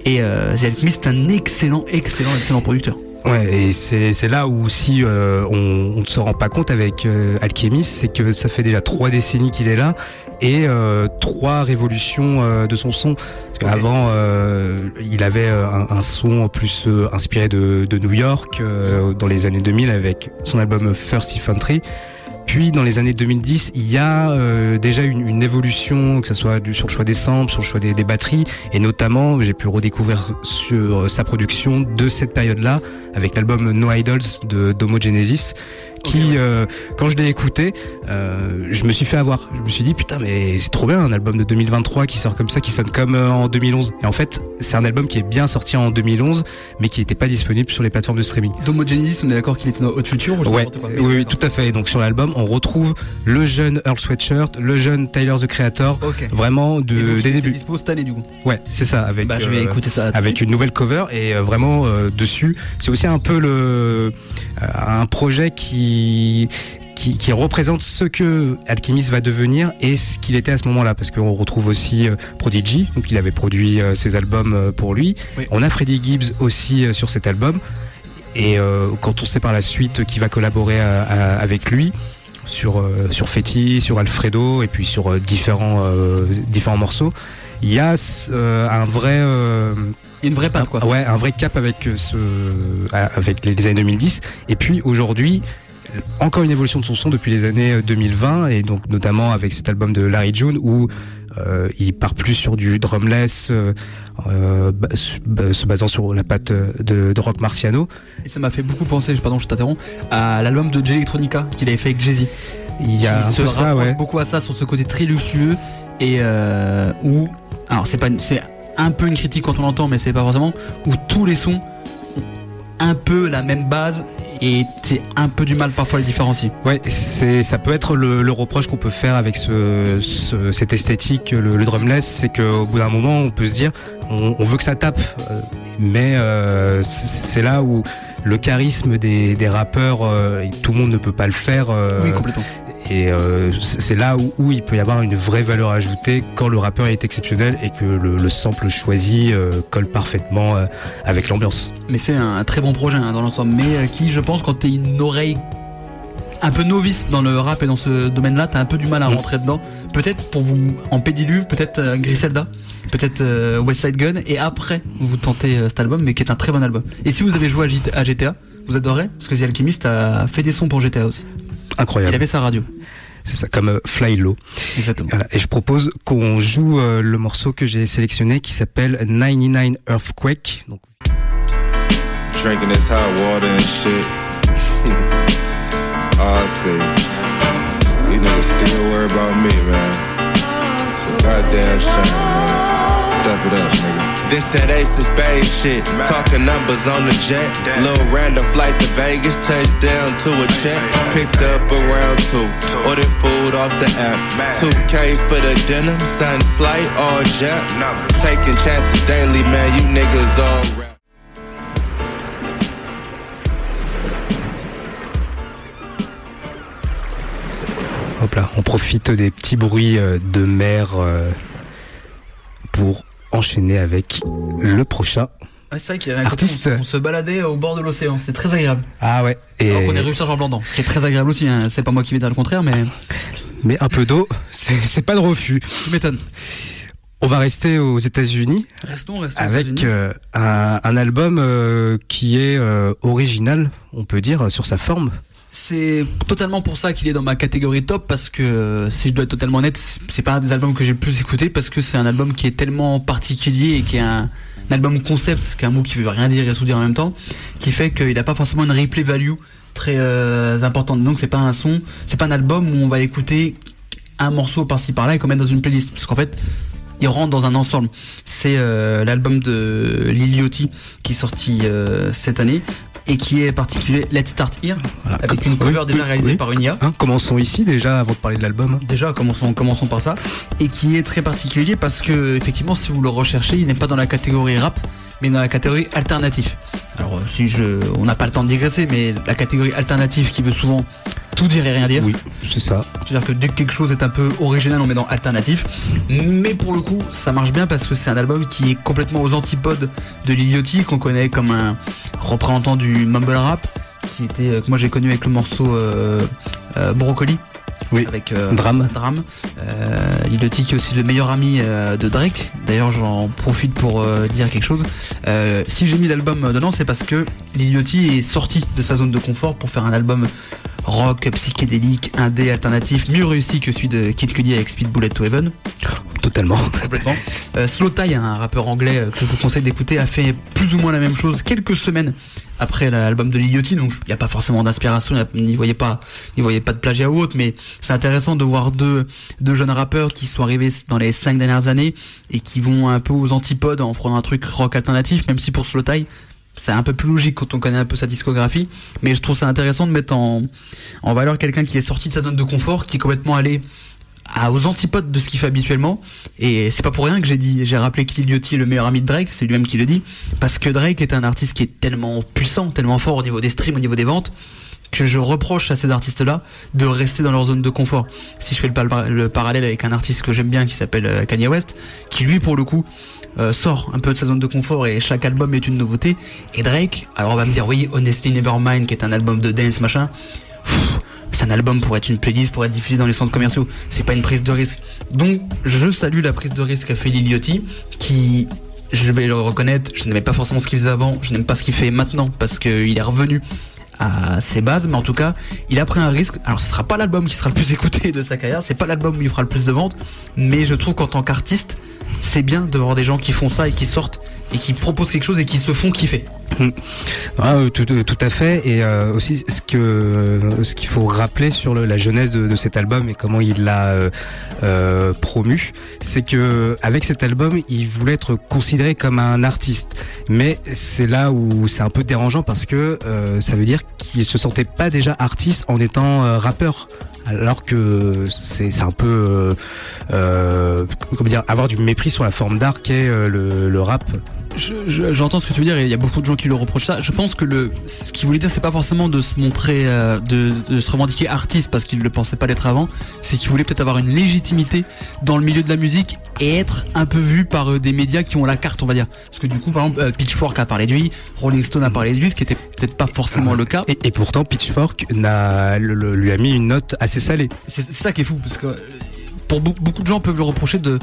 Et euh, The c'est un excellent, excellent, excellent producteur. Ouais, et c'est là où si euh, on, ne se rend pas compte avec euh, Alchemist, c'est que ça fait déjà trois décennies qu'il est là et euh, trois révolutions euh, de son son. Parce qu'avant, il avait un, un, son plus inspiré de, de, New York dans les années 2000 avec son album First Infantry. Puis dans les années 2010, il y a euh, déjà une, une, évolution, que ce soit sur le choix des samples, sur le choix des, batteries, et notamment j'ai pu redécouvrir sur sa production de cette période-là avec l'album No Idols de d'Homo Genesis qui, euh, quand je l'ai écouté, euh, je me suis fait avoir. Je me suis dit putain mais c'est trop bien un album de 2023 qui sort comme ça, qui sonne comme euh, en 2011. Et en fait, c'est un album qui est bien sorti en 2011, mais qui n'était pas disponible sur les plateformes de streaming. Genesis, on est d'accord qu'il était dans Hot Future ouais, oui, oui, tout à fait. donc sur l'album, on retrouve le jeune Earl Sweatshirt, le jeune Tyler the Creator, vraiment de, des débuts. Dispo cette année du coup. Ouais, c'est ça. Avec bah, je vais écouter ça. Avec une nouvelle cover et vraiment dessus, c'est aussi un peu le un projet qui qui, représente ce que Alchemist va devenir et ce qu'il était à ce moment-là. Parce qu'on retrouve aussi euh, Prodigy, donc il avait produit euh, ses albums euh, pour lui. On a Freddie Gibbs aussi sur cet album. Et quand on sait par la suite qu'il va collaborer avec lui sur, sur Fetty, sur Alfredo et puis sur différents, différents morceaux, il y a un vrai une vraie patte quoi. Ouais, un vrai cap avec ce avec les années 2010 et puis aujourd'hui encore une évolution de son son depuis les années 2020 et donc notamment avec cet album de Larry June où euh, il part plus sur du drumless, euh, euh se basant sur la patte de, de Rock Marciano. Et ça m'a fait beaucoup penser, pardon, je t'interromps, à l'album de J Electronica qu'il avait fait avec Jay-Z. Il y a se ça, ouais. beaucoup à ça sur ce côté très luxueux et euh, où, alors c'est pas, c'est un peu une critique quand on l'entend, mais c'est pas forcément où tous les sons ont un peu la même base et c'est un peu du mal parfois à le différencier. Ouais, c'est ça peut être le, reproche qu'on peut faire avec ce, cette esthétique, le, drumless, c'est qu'au bout d'un moment, on peut se dire, on, veut que ça tape, euh, mais euh, c'est là où le charisme des, des rappeurs, euh, tout le monde ne peut pas le faire. oui, complètement. Et euh, c'est là où, il peut y avoir une vraie valeur ajoutée quand le rappeur est exceptionnel et que le, sample choisi euh, colle parfaitement euh, avec l'ambiance. Mais c'est un, très bon projet hein, dans l'ensemble, mais qui, je pense, quand t'es une oreille un peu novice dans le rap et dans ce domaine-là, t'as un peu du mal à mm. rentrer dedans. Peut-être pour vous en pédiluve, peut-être Griselda, peut-être West Side Gun, et après vous tentez cet album, mais qui est un très bon album. Et si vous avez joué à GTA, vous adorez, parce que The Alchemist a fait des sons pour GTA aussi. Incroyable. Il avait sa radio. C'est ça, comme euh, Fly Low. Exactement. Et je propose qu'on joue euh, le morceau que j'ai sélectionné qui s'appelle 99 Earthquake. Donc... Drinking this hot water and shit. I see. These niggas still worry about me, man. It's a goddamn shame, man. Step it up, nigga. This that ace of spade shit. Talking numbers on the jet. Little random flight to Vegas. Touchdown to a check. Picked up around two. Ordered food off the app. 2K for the dinner. Sun slight all jet. Taking chances daily, man. You niggas all rap. Hop là, on profite des petits bruits euh, de mer euh, pour enchaîner avec le prochain. c'est vrai qu'il y avait un artiste. on, se baladait au bord de l'océan, c'est très agréable. Ah ouais. Et Alors qu'on est rue Sergent Blandan, ce qui est très agréable aussi. Hein. C'est pas moi qui vais dire le contraire, mais. Mais un peu d'eau, c'est pas de refus. Tu m'étonnes. On va rester aux États-Unis. Restons, restons avec euh, un, album euh, qui est euh, original, on peut dire, sur sa forme. C'est totalement pour ça qu'il est dans ma catégorie top parce que si je dois être totalement honnête, c'est pas un des albums que j'ai le plus écouté parce que c'est un album qui est tellement particulier et qui est un, album concept, qui est un mot qui veut rien dire et tout dire en même temps, qui fait qu'il n'a pas forcément une replay value très euh, importante. Donc c'est pas un son, c'est pas un album où on va écouter un morceau par-ci par-là et qu'on met dans une playlist parce qu'en fait il rentre dans un ensemble. C'est euh, l'album de Liliotti qui est sorti euh, cette année et qui est particulier Let's Start Here, avec une cover déjà réalisée par une IA. Hein, commençons ici déjà avant de parler de l'album. Déjà, commençons, commençons par ça. Et qui est très particulier parce que, effectivement, si vous le recherchez, il n'est pas dans la catégorie rap, mais dans la catégorie alternatif. Alors, si je, on n'a pas le temps de digresser, mais la catégorie alternative qui veut souvent tout dire et rien dire. Oui, c'est ça. C'est-à-dire que dès que quelque chose est un peu original, on met dans alternatif. Mais pour le coup, ça marche bien parce que c'est un album qui est complètement aux antipodes de Liliotti, qu'on connaît comme un représentant du mumble rap, qui était, euh, que moi j'ai connu avec le morceau euh, euh, Brocoli. Oui, avec Drame. Drame. Liliotti qui est aussi le meilleur ami de Drake. D'ailleurs, j'en profite pour dire quelque chose. si j'ai mis l'album dedans, c'est parce que Liliotti est sorti de sa zone de confort pour faire un album rock, psychédélique, indé, alternatif, mieux réussi que celui de Kid Cudi avec Speed Bullet to Heaven. Totalement. Complètement. Euh, Slow Tie, un rappeur anglais euh, que je vous conseille d'écouter, a fait plus ou moins la même chose quelques semaines après l'album de Liliotti, donc il n'y a pas forcément d'inspiration, n'y voyez pas, n'y voyez pas de plagiat ou autre, mais c'est intéressant de voir deux, deux jeunes rappeurs qui sont arrivés dans les cinq dernières années et qui vont un peu aux antipodes en prenant un truc rock alternatif, même si pour Slow Tie, c'est un peu plus logique quand on connaît un peu sa discographie, mais je trouve ça intéressant de mettre en, valeur quelqu'un qui est sorti de sa zone de confort, qui est complètement allé aux antipodes de ce qu'il fait habituellement. Et c'est pas pour rien que j'ai dit, j'ai rappelé qu'il est le meilleur ami de Drake, c'est lui-même qui le dit, parce que Drake est un artiste qui est tellement puissant, tellement fort au niveau des streams, au niveau des ventes, que je reproche à ces artistes-là de rester dans leur zone de confort. Si je fais le, le parallèle avec un artiste que j'aime bien qui s'appelle euh, Kanye West, qui lui pour le coup euh, sort un peu de sa zone de confort et chaque album est une nouveauté. Et Drake, alors on va me dire oui, Honesty Nevermind qui est un album de dance machin. C'est un album pour être une playlist, pour être diffusé dans les centres commerciaux. C'est pas une prise de risque. Donc je salue la prise de risque qu'a fait Liliotti, qui je vais le reconnaître, je n'aimais pas forcément ce qu'il faisait avant, je n'aime pas ce qu'il fait maintenant parce qu'il est revenu à ses bases, mais en tout cas, il a pris un risque. Alors, ce sera pas l'album qui sera le plus écouté de sa carrière, c'est pas l'album où il fera le plus de ventes, mais je trouve qu'en tant qu'artiste, c'est bien de voir des gens qui font ça et qui sortent et qui proposent quelque chose et qui se font kiffer. Hmm. Ah, euh, tout, à fait. Et euh, aussi ce que euh, ce qu'il faut rappeler sur la jeunesse de, cet album et comment il l'a promu, c'est que avec cet album, il voulait être considéré comme un artiste. Mais c'est là où c'est un peu dérangeant parce que ça veut dire qu'il se sentait pas déjà artiste en étant rappeur alors que c'est un peu euh, euh, comment dire avoir du mépris sur la forme d'art qu'est euh, le, le rap J'entends ce que tu veux dire et il y a beaucoup de gens qui le reprochent ça. Je pense que le, ce qu'il voulait dire, c'est pas forcément de se montrer, euh, de, de, se revendiquer artiste parce qu'il ne le pensait pas l'être avant. C'est qu'il voulait peut-être avoir une légitimité dans le milieu de la musique et être un peu vu par euh, des médias qui ont la carte, on va dire. Parce que du coup, par exemple, euh, Pitchfork a parlé de lui, Rolling Stone a parlé de lui, ce qui était peut-être pas forcément ah. le cas. Et, pourtant, Pitchfork lui a mis une note assez salée. C'est ça qui est fou parce que pour beaucoup de gens peuvent le reprocher de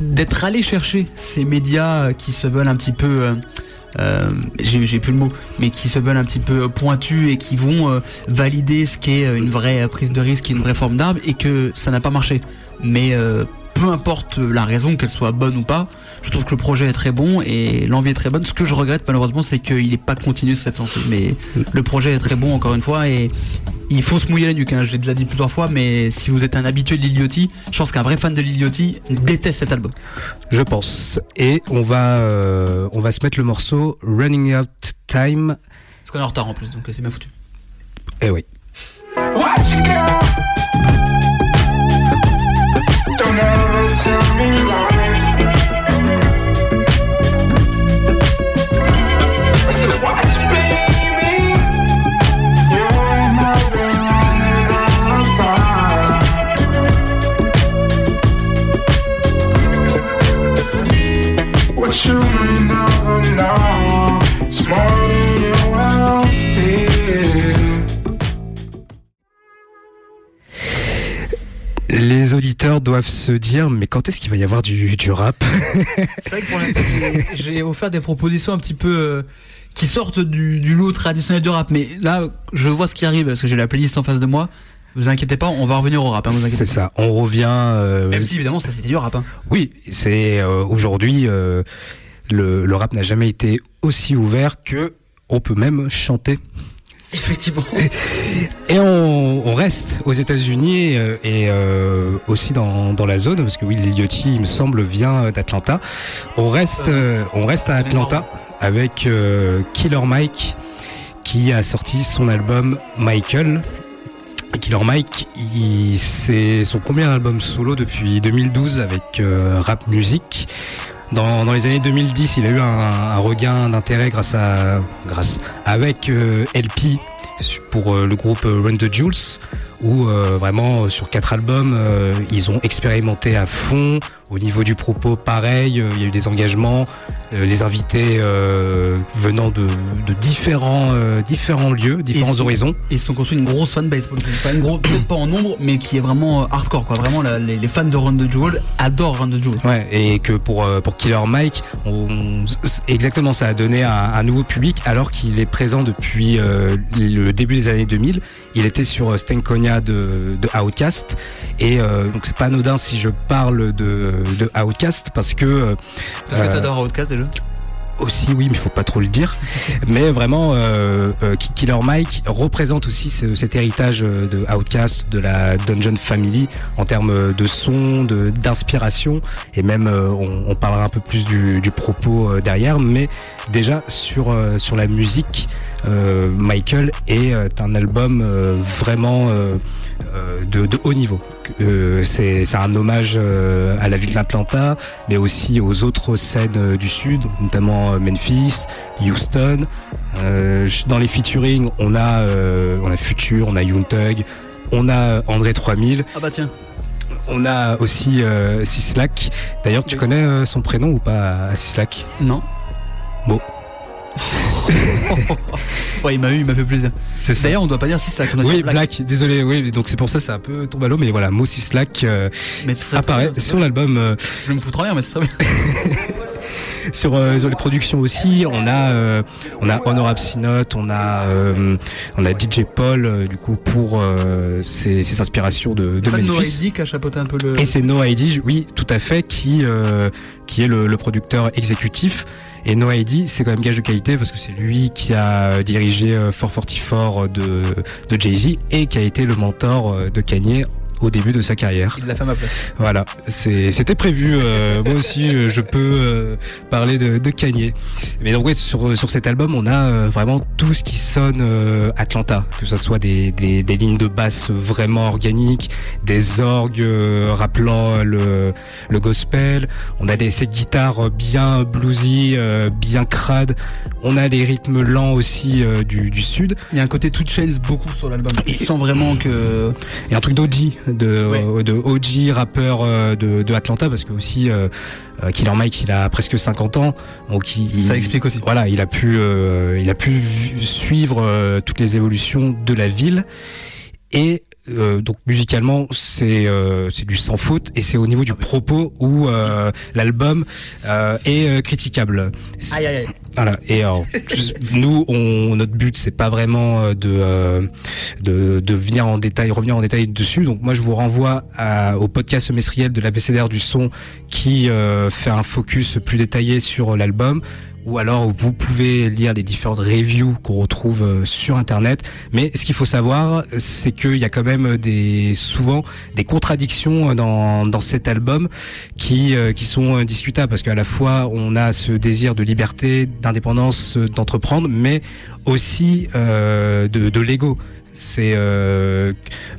d'être allé chercher ces médias qui se veulent un petit peu euh, euh, j'ai plus le mot, mais qui se veulent un petit peu pointus et qui vont euh, valider ce qu'est une vraie prise de risque, une vraie forme d'arbre et que ça n'a pas marché. Mais peu importe la raison, qu'elle soit bonne ou pas, je trouve que le projet est très bon et l'envie est très bonne. Ce que je regrette malheureusement, c'est qu'il n'est pas continué cette lancée. Mais le projet est très bon encore une fois et il faut se mouiller la nuque. Hein. Je l'ai déjà dit plusieurs fois, mais si vous êtes un habitué de Liliotti, je pense qu'un vrai fan de Liliotti déteste cet album. Je pense. Et on va, euh, on va se mettre le morceau Running Out Time. Parce qu'on est en retard en plus, donc c'est bien foutu. Eh oui. tell me les auditeurs doivent se dire mais quand est-ce qu'il va y avoir du, rap C'est vrai que pour l'instant j'ai offert des propositions un petit peu euh, qui sortent du, lot traditionnel du rap, mais là je vois ce qui arrive parce que j'ai la playlist en face de moi. Vous inquiétez pas, on va revenir au rap. Hein, c'est ça, on revient. Euh, Même si évidemment ça c'était du rap. Hein. Oui, c'est euh, aujourd'hui le, le rap n'a jamais été aussi ouvert que on peut même chanter Effectivement. Et on, reste aux États-Unis euh, et euh, aussi dans, dans, la zone, parce que oui, Liliotti, il me semble, vient d'Atlanta. On reste, euh, on reste à Atlanta avec Killer Mike qui a sorti son album Michael. Killer Mike, c'est son premier album solo depuis 2012 avec rap music. Dans, les années 2010, il a eu un, un regain d'intérêt grâce à grâce avec euh, LP pour euh, le groupe Run the Jules où euh, vraiment sur quatre albums ils ont expérimenté à fond. Au niveau du propos pareil il y a eu des engagements. Les invités venant de, de différents différents lieux différents horizons. et ils sont construits une grosse fanbase pas une grosse pas en nombre mais qui est vraiment hardcore quoi. Vraiment les, les, fans de Run the Jewel adorent Run the Jewel. Ouais et que pour pour Killer Mike on, exactement ça a donné un, un nouveau public alors qu'il est présent depuis le début des années 2000 il était sur Stenkonia de, de Outcast. Et euh, donc c'est pas anodin si je parle de, de Outcast parce que parce que t'adores Outcast déjà aussi oui mais il faut pas trop le dire. Mais vraiment euh, euh, Killer Mike représente aussi ce, cet héritage de Outcast de la Dungeon Family en termes de son de d'inspiration. Et même euh, on, on, parlera un peu plus du, du propos euh, derrière. Mais déjà sur euh, sur la musique Michael est un album vraiment de, de, haut niveau. Euh, c'est un hommage à la ville d'Atlanta, mais aussi aux autres scènes du sud, notamment Memphis, Houston. Euh, dans les featuring, on a euh, on a Future, on a Young Thug, on a André 3000. Ah bah tiens. On a aussi euh, Sislak. D'ailleurs, tu connais euh, son prénom ou pas, Sislak Non. Bon. ouais, il m'a eu, il m'a fait plaisir. C'est ça. D'ailleurs, on doit pas dire Sislak. On a oui, Black. Black. Désolé, oui. Donc c'est pour ça, c'est un peu tombé à l'eau, mais voilà, mot Sislak euh, apparaît sur l'album. Euh... Je me foutre rien, mais c'est très bien. sur, euh, sur les productions aussi, on a euh, on a Honor Synod, on a euh, on a DJ Paul du coup pour ses, ses inspirations de, de Memphis. No qui a chapeauté un peu le. Et c'est No ID, oui, tout à fait, qui qui est le, le producteur exécutif. Et No ID, c'est quand même gage de qualité parce que c'est lui qui a dirigé euh, 444 de, de Jay-Z et qui a été le mentor euh, de Kanye au début de sa carrière. Il l'a fait à ma place. Voilà, c'était prévu. Euh, moi aussi, euh, je peux euh, parler de, de Kanye. Mais donc, ouais, sur, sur cet album, on a euh, vraiment tout ce qui sonne euh, Atlanta, que ce soit des, des, des, lignes de basse vraiment organiques, des orgues euh, rappelant le, le gospel. On a des, ces guitares bien bluesy, bien crades. On a les rythmes lents aussi du, du sud. Il y a un côté tout chains beaucoup sur l'album. Tu sens vraiment que. Il y a un truc d'Oji de, ouais. de OG rappeur de, de, Atlanta parce que aussi euh, Killer Mike il a presque 50 ans. Donc il, ça explique aussi. voilà il a pu euh, il a pu suivre euh, toutes les évolutions de la ville. Et euh, donc musicalement c'est euh, c'est du sans faute et c'est au niveau du propos où euh, l'album est critiquable. Aïe, aïe, aïe. Voilà et nous on notre but c'est pas vraiment de, de de venir en détail revenir en détail dessus donc moi je vous renvoie à, au podcast semestriel de l'ABCDR du son qui fait un focus plus détaillé sur l'album ou alors vous pouvez lire les différentes reviews qu'on retrouve sur internet. Mais ce qu'il faut savoir c'est qu'il y a quand même des souvent des contradictions dans, dans cet album qui qui sont discutables parce qu'à la fois on a ce désir de liberté d'indépendance d'entreprendre mais aussi euh, de, de l'ego c'est euh,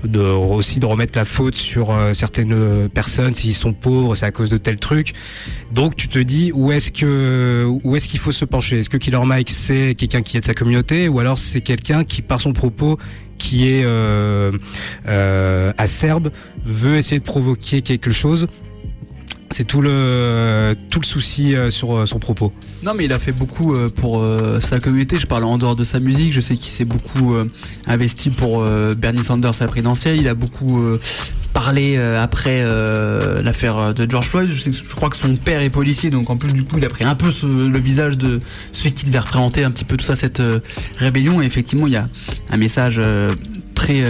de aussi de remettre la faute sur euh, certaines personnes s'ils sont pauvres c'est à cause de tel truc. Donc tu te dis où est-ce que où est-ce qu'il faut se pencher? Est-ce que Killer Mike c'est quelqu'un qui est de sa communauté ou alors c'est quelqu'un qui par son propos qui est euh, euh, acerbe veut essayer de provoquer quelque chose? C'est tout le tout le souci euh, sur son propos. Non mais il a fait beaucoup euh, pour euh, sa communauté, je parle en dehors de sa musique, je sais qu'il s'est beaucoup euh, investi pour euh, Bernie Sanders à la présidentielle, il a beaucoup euh, parlé après l'affaire de George Floyd, je, crois que son père est policier. Donc en plus du coup il a pris un peu le visage de celui qui devait représenter un petit peu tout ça cette rébellion. Et effectivement il y a un message très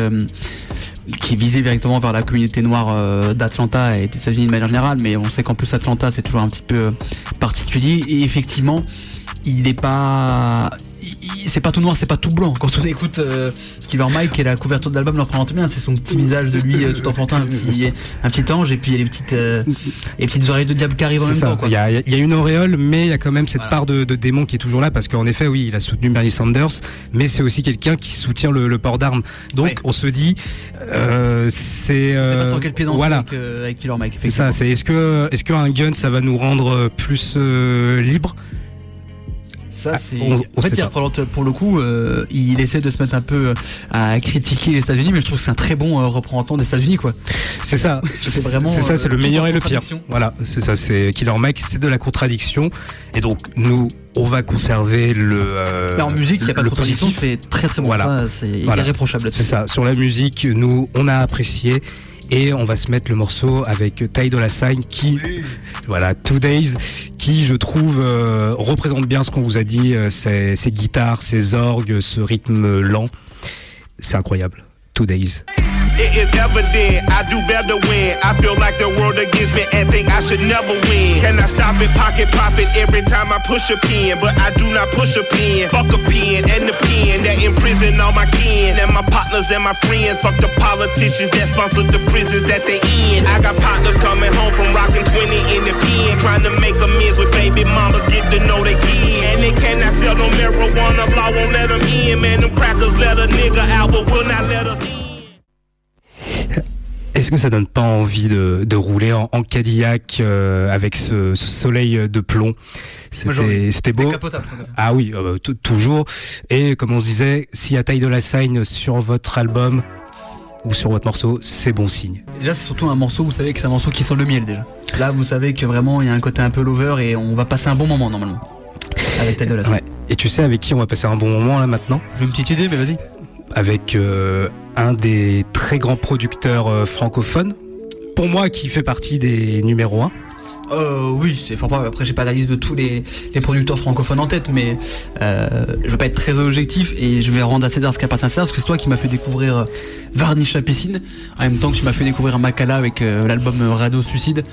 qui est visé directement vers la communauté noire euh, d'Atlanta et des États-Unis de manière générale, mais on sait qu'en plus Atlanta c'est toujours un petit peu particulier. Et effectivement il n'est pas c'est pas tout noir, c'est pas tout blanc. Quand on écoute euh, Killer Mike et la couverture de l'album le représente bien, c'est son petit visage de lui tout enfantin, un petit, un petit ange et puis il y a les petites, les petites oreilles de diable qui arrivent en même temps. Il y a, y a, une auréole, mais il y a quand même cette part de, de, démon qui est toujours là parce qu'en effet, oui, il a soutenu Bernie Sanders, mais c'est aussi quelqu'un qui soutient le, port d'armes. Donc on se dit, c'est. c'est pas sur quel pied danser voilà. avec, avec Killer Mike. C'est ça. C'est est-ce que est-ce qu'un gun ça va nous rendre plus libre? Ça, ah, c'est. en fait, pour le coup, euh, il essaie de se mettre un peu euh, à critiquer les États-Unis, mais je trouve que c'est un très bon euh, représentant des États-Unis, quoi. C'est ça. C'est vraiment. C'est ça, c'est le meilleur et le pire. Voilà, c'est ça. C'est Killer Mike, c'est de la contradiction. Et donc, nous, on va conserver le. en musique, il n'y a pas de contradiction, c'est très très bon. Voilà. C'est irréprochable. C'est ça. Sur la musique, nous, on a apprécié et on va se mettre le morceau avec Ty Dolla qui voilà Two Days qui je trouve euh, représente bien ce qu'on vous a dit euh, ces guitares ces orgues ce rythme lent. C'est incroyable. Two Days It is evident I do better when I feel like the world against me and think I should never win. Can I stop it? pocket profit every time I push a pen? But I do not push a pen. Fuck a pen and the pen that imprison all my kin and my partners and my friends. Fuck the politicians that sponsor the prisons that they in. I got partners coming home from rocking 20 in the pen, trying to make amends with baby mamas, get to know they kids. And they cannot sell no marijuana, law won't let them in. Man, them crackers let a nigga out, but will not let us in. Est-ce que ça donne pas envie de, de rouler en, en Cadillac euh, avec ce, ce, soleil de plomb? C'était beau. Ah oui, euh, toujours. Et comme on se disait, s'il y a taille de la Sign sur votre album ou sur votre morceau, c'est bon signe. Déjà, c'est surtout un morceau, vous savez que c'est un morceau qui sent le miel déjà. Là, vous savez que vraiment, il y a un côté un peu lover et on va passer un bon moment normalement. Avec Taille de la. Ouais. Et tu sais avec qui on va passer un bon moment là maintenant? J'ai une petite idée, mais vas-y avec euh, un des très grands producteurs euh, francophones, pour moi qui fait partie des numéros 1. Euh, oui, c'est fort probable. Après, j'ai pas la liste de tous les, producteurs francophones en tête, mais euh, je veux pas être très objectif et je vais rendre à César ce qui appartient à parce que c'est toi qui m'as fait découvrir euh, Varnish la piscine, en même temps que tu m'as fait découvrir Makala avec euh, l'album Radio Suicide,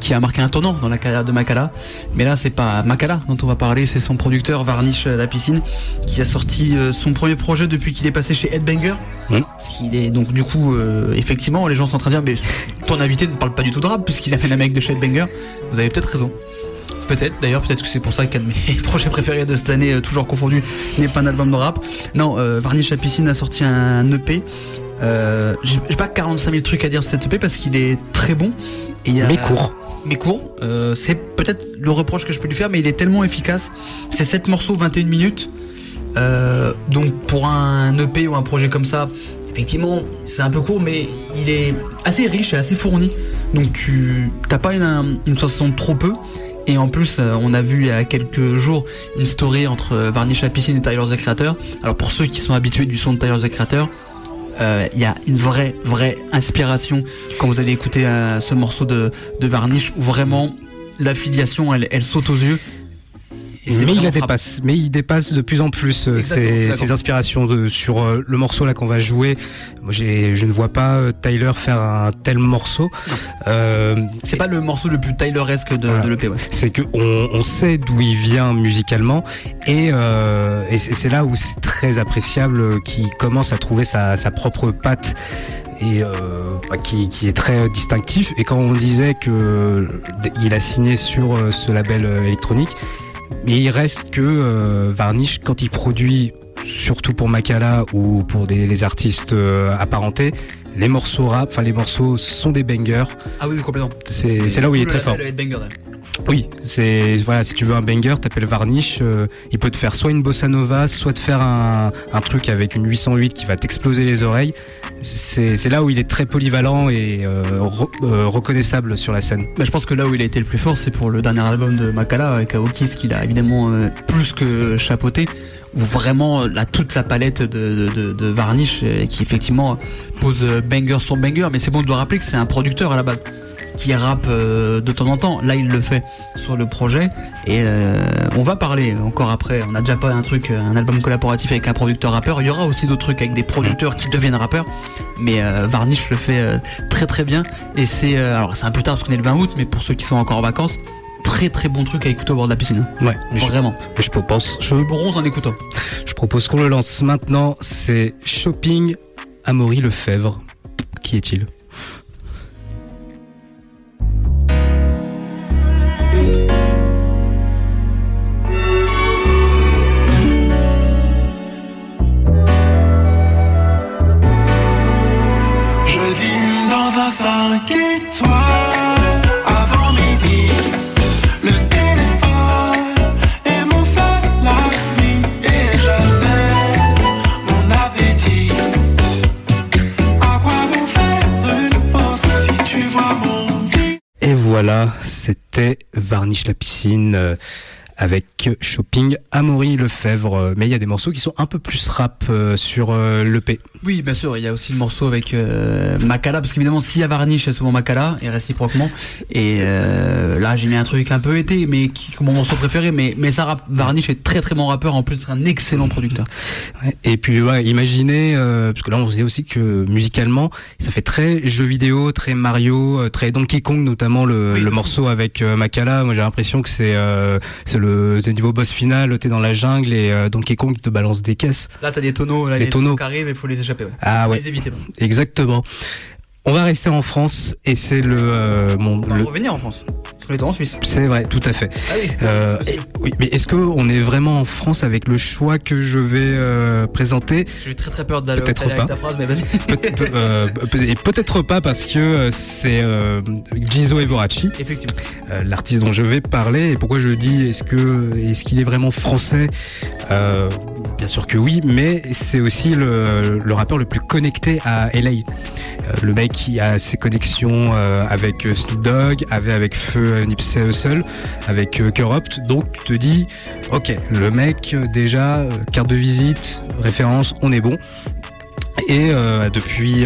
qui a marqué un tournant dans la carrière de Makala. Mais là, c'est pas Makala dont on va parler, c'est son producteur Varnish la piscine, qui a sorti son premier projet depuis qu'il est passé chez Headbanger. Mmh. Est donc du coup, effectivement, les gens sont en train de dire, mais ton invité ne parle pas du tout de rap puisqu'il a fait la mec de chez Headbanger vous avez peut-être raison. Peut-être, d'ailleurs, peut-être que c'est pour ça qu'un de mes projets préférés de cette année, euh, toujours confondu, n'est pas un album de rap. Non, euh, Varnish la piscine a sorti un EP. Euh, J'ai pas 45 000 trucs à dire sur cet EP parce qu'il est très bon. Et mais court. Mais court. Euh, c'est peut-être le reproche que je peux lui faire, mais il est tellement efficace. C'est 7 morceaux, 21 minutes. donc pour un EP ou un projet comme ça, effectivement, c'est un peu court, mais il est assez riche et assez fourni. Donc tu t'as pas une, une sensation de trop peu. Et en plus, euh, on a vu il y a quelques jours une story entre euh, Varnish la piscine et Tyler the Creator. Alors pour ceux qui sont habitués du son de Tyler the Creator, euh, il y a une vraie, vraie inspiration quand vous allez écouter ce morceau de, Varnish où vraiment l'affiliation elle saute aux yeux mais il la dépasse, mais il dépasse de plus en plus euh, ses, inspirations de, sur euh, le morceau là qu'on va jouer. Moi, je ne vois pas euh, Tyler faire un tel morceau. Euh, c'est pas le morceau le plus Tyleresque de, de l'EP. Ouais. C'est que on, on sait d'où il vient musicalement et, euh, et c'est là où c'est très appréciable qu'il commence à trouver sa, sa propre patte et euh, bah, qui, qui, est très distinctif. Et quand on disait que il a signé sur ce label électronique, mais il reste que euh, Varnish, quand il produit, surtout pour Makala ou pour des les artistes euh, apparentés, les morceaux rap, enfin les morceaux sont des bangers. Ah oui, complètement. C'est là où il est très fort. Oui, c'est si tu veux un banger, t'appelles Varnish, euh, il peut te faire soit une bossa nova, soit te faire un, truc avec une 808 qui va t'exploser les oreilles. C'est là où il est très polyvalent et euh, euh, reconnaissable sur la scène. je pense que là où il a été le plus fort, c'est pour le dernier album de Makala avec Aokis qu'il a évidemment plus que chapeauté où vraiment là, toute la palette de Varnish qui effectivement pose banger sur banger mais c'est bon de le rappeler que c'est un producteur à la base qui rappe euh, de temps en temps. Là, il le fait sur le projet et euh, on va parler encore après. On a déjà pas un truc, un album collaboratif avec un producteur rappeur. Il y aura aussi d'autres trucs avec des producteurs qui deviennent rappeurs. Mais euh, Varnish le fait très très bien et c'est alors c'est un peu tard parce qu'on est le 20 août, mais pour ceux qui sont encore en vacances, très très bon truc à écouter au bord de la piscine. Ouais, vraiment. Je, je propose. Je bronze en écoutant. Je propose qu'on le lance maintenant. C'est Shopping Amaury Lefebvre. Qui est-il? Voilà, c'était Varnish la piscine. Euh, avec Shopping Amaury Lefebvre. Mais il y a des morceaux qui sont un peu plus rap euh, sur euh, l'EP. Oui, bien sûr. Il y a aussi le morceau avec euh, Makala, parce qu'évidemment, s'il y a Varnish, a souvent Makala, et réciproquement. Et là, j'ai mis un truc un peu été, mais qui comme mon morceau préféré. Mais, mais ça, Varnish est très très bon rappeur, en plus un excellent producteur. Et puis, ouais, imaginez, parce que là, on se dit aussi que musicalement, ça fait très jeu vidéo, très Mario, très Donkey Kong, notamment le, le morceau avec Makala. Moi, j'ai l'impression que c'est c'est le, niveau boss final, t'es dans la jungle et euh, Donkey Kong te balance des caisses. Là, t'as des tonneaux, là, les tonneaux qui arrivent, il faut les échapper. Ah ouais. Les éviter. Exactement. On va rester en France et c'est le. Euh, mon, on va revenir en France. en Suisse. C'est vrai, tout à fait. Ah oui. Euh, oui mais est-ce qu'on est vraiment en France avec le choix que je vais euh, présenter? J'ai eu très très peur d'aller peut-être pas. ta phrase, mais. Peut euh, et peut-être pas parce que c'est euh, Gizo Evorachi. Effectivement. L'artiste dont je vais parler. Et pourquoi je dis est-ce que est-ce qu'il est vraiment français? Bien sûr que oui, mais c'est aussi le, le rappeur le plus connecté à LA. Le mec qui a ses connexions avec Snoop Dogg, avec Feu Nipsey Hussle, avec Corrupt. Donc tu te dis, ok, le mec déjà carte de visite, référence, on est bon. Et euh, depuis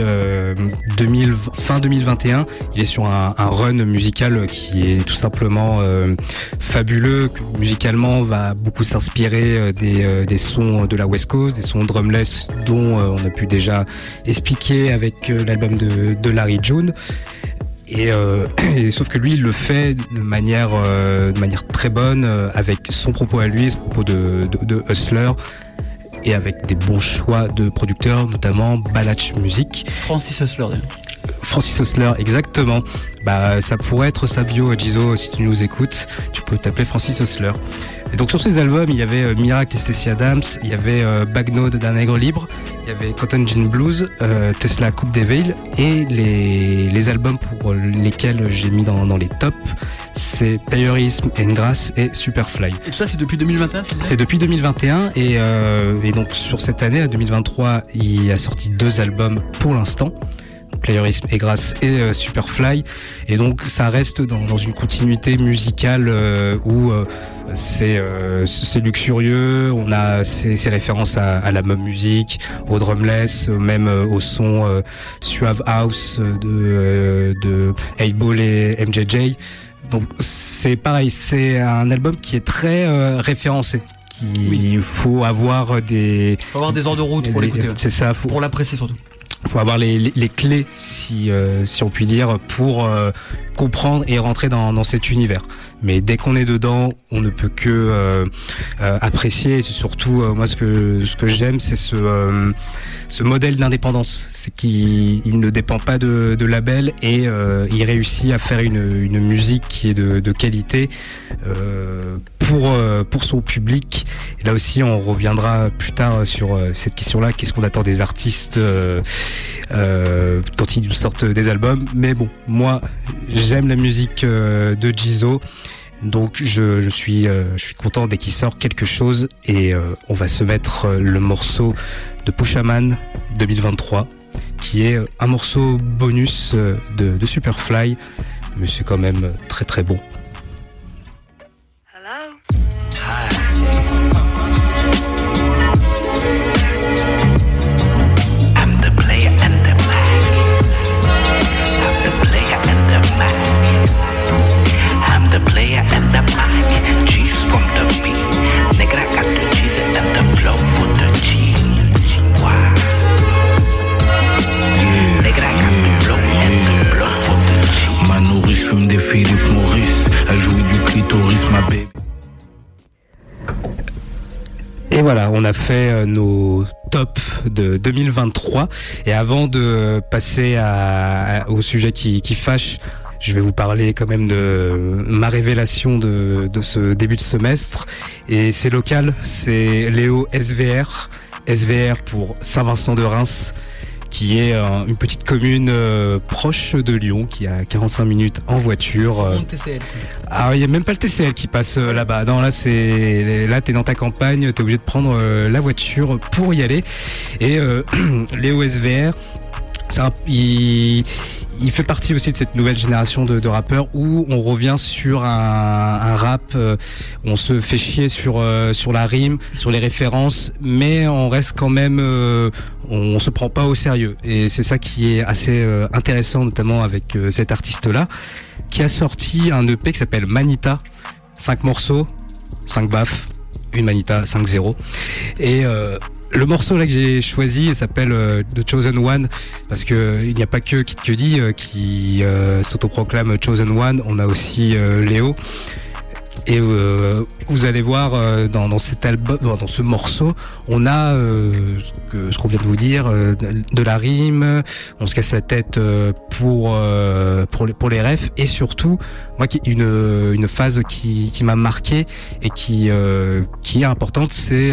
2000, euh, fin 2021, il est sur un, run musical qui est tout simplement euh, fabuleux. Musicalement, va beaucoup s'inspirer des, des, sons de la West Coast, des sons drumless dont on a pu déjà expliquer avec l'album de, de Larry June. Et, sauf que lui, il le fait de manière, de manière très bonne, avec son propos à lui, son propos de, de, de hustler, et avec des bons choix de producteurs, notamment Balach Music. Francis Hustler. Francis Hustler, exactement. Bah, ça pourrait être sa bio, Gizo, si tu nous écoutes. Tu peux t'appeler Francis Hustler. Et donc sur ces albums, il y avait euh, Miracle et Stacey Adams, il y avait euh, Bagnode d'un nègre libre, il y avait Cotton Gin Blues, euh, Tesla Coupe des Veils et les, les albums pour lesquels j'ai mis dans, dans les tops, c'est Playerism, Engrass et Superfly. Et tout ça, c'est depuis 2021 C'est depuis 2021 et, euh, et, donc sur cette année, à 2023, il a sorti deux albums pour l'instant. Playerism et et euh, Superfly et donc ça reste dans, dans une continuité musicale euh, où euh, c'est c'est luxurieux on a ces, références à, à, la même musique au drumless même au son suave house de de 8 Ball et MJJ donc c'est pareil, c'est un album qui est très euh, référencé. Il faut avoir des. Faut avoir des ordres de route pour l'écouter. C'est ça. Faut, pour l'apprécier surtout. Faut avoir les, les, clés, si, euh, si on peut dire, pour euh, comprendre et rentrer dans, dans cet univers. Mais dès qu'on est dedans, on ne peut que apprécier. Et c'est surtout moi ce que ce que j'aime, c'est ce ce modèle d'indépendance. C'est qu'il ne dépend pas de, label et euh, il réussit à faire une, musique qui est de, qualité euh, pour, euh, pour son public. Là aussi, on reviendra plus tard sur cette question-là. Qu'est-ce qu'on attend des artistes quand ils nous sortent des albums Mais bon, moi, j'aime la musique de Jizo. Donc je suis, je suis content dès qu'il sort quelque chose et on va se mettre le morceau de Pushaman 2023, qui est un morceau bonus euh, de, de Superfly, mais c'est quand même très très bon. Et voilà, on a fait euh, nos tops de 2023. Et avant de passer au sujet qui, qui fâche, je vais vous parler quand même de ma révélation de, de ce début de semestre. Et c'est local, c'est Léo SVR. SVR pour Saint-Vincent de Reims qui est euh, une petite commune euh, proche de Lyon, qui a 45 minutes en voiture. Euh. TCL. Ah, il n'y a même pas le TCL qui passe là-bas. Non, là, c'est là, t'es dans ta campagne, t'es obligé de prendre la voiture pour y aller. Et les OSVR, un, il, il fait partie aussi de cette nouvelle génération de, de rappeurs où on revient sur un, un rap, euh, on se fait chier sur euh, sur la rime, sur les références, mais on reste quand même, euh, on, se prend pas au sérieux. Et c'est ça qui est assez intéressant, notamment avec cet artiste-là, qui a sorti un EP qui s'appelle Manita, cinq morceaux, cinq baffes, une Manita, 5-0. Et le morceau là que j'ai choisi s'appelle euh, The Chosen One parce que euh, il n'y a pas que Kid Cudi euh, qui s'autoproclame Chosen One, on a aussi Léo et euh, vous allez voir euh, dans, cet album, dans ce morceau, on a euh, ce qu'on vient de vous dire, de, la rime, on se casse la tête pour pour les refs et surtout moi une une phase qui qui m'a marqué et qui qui est importante, c'est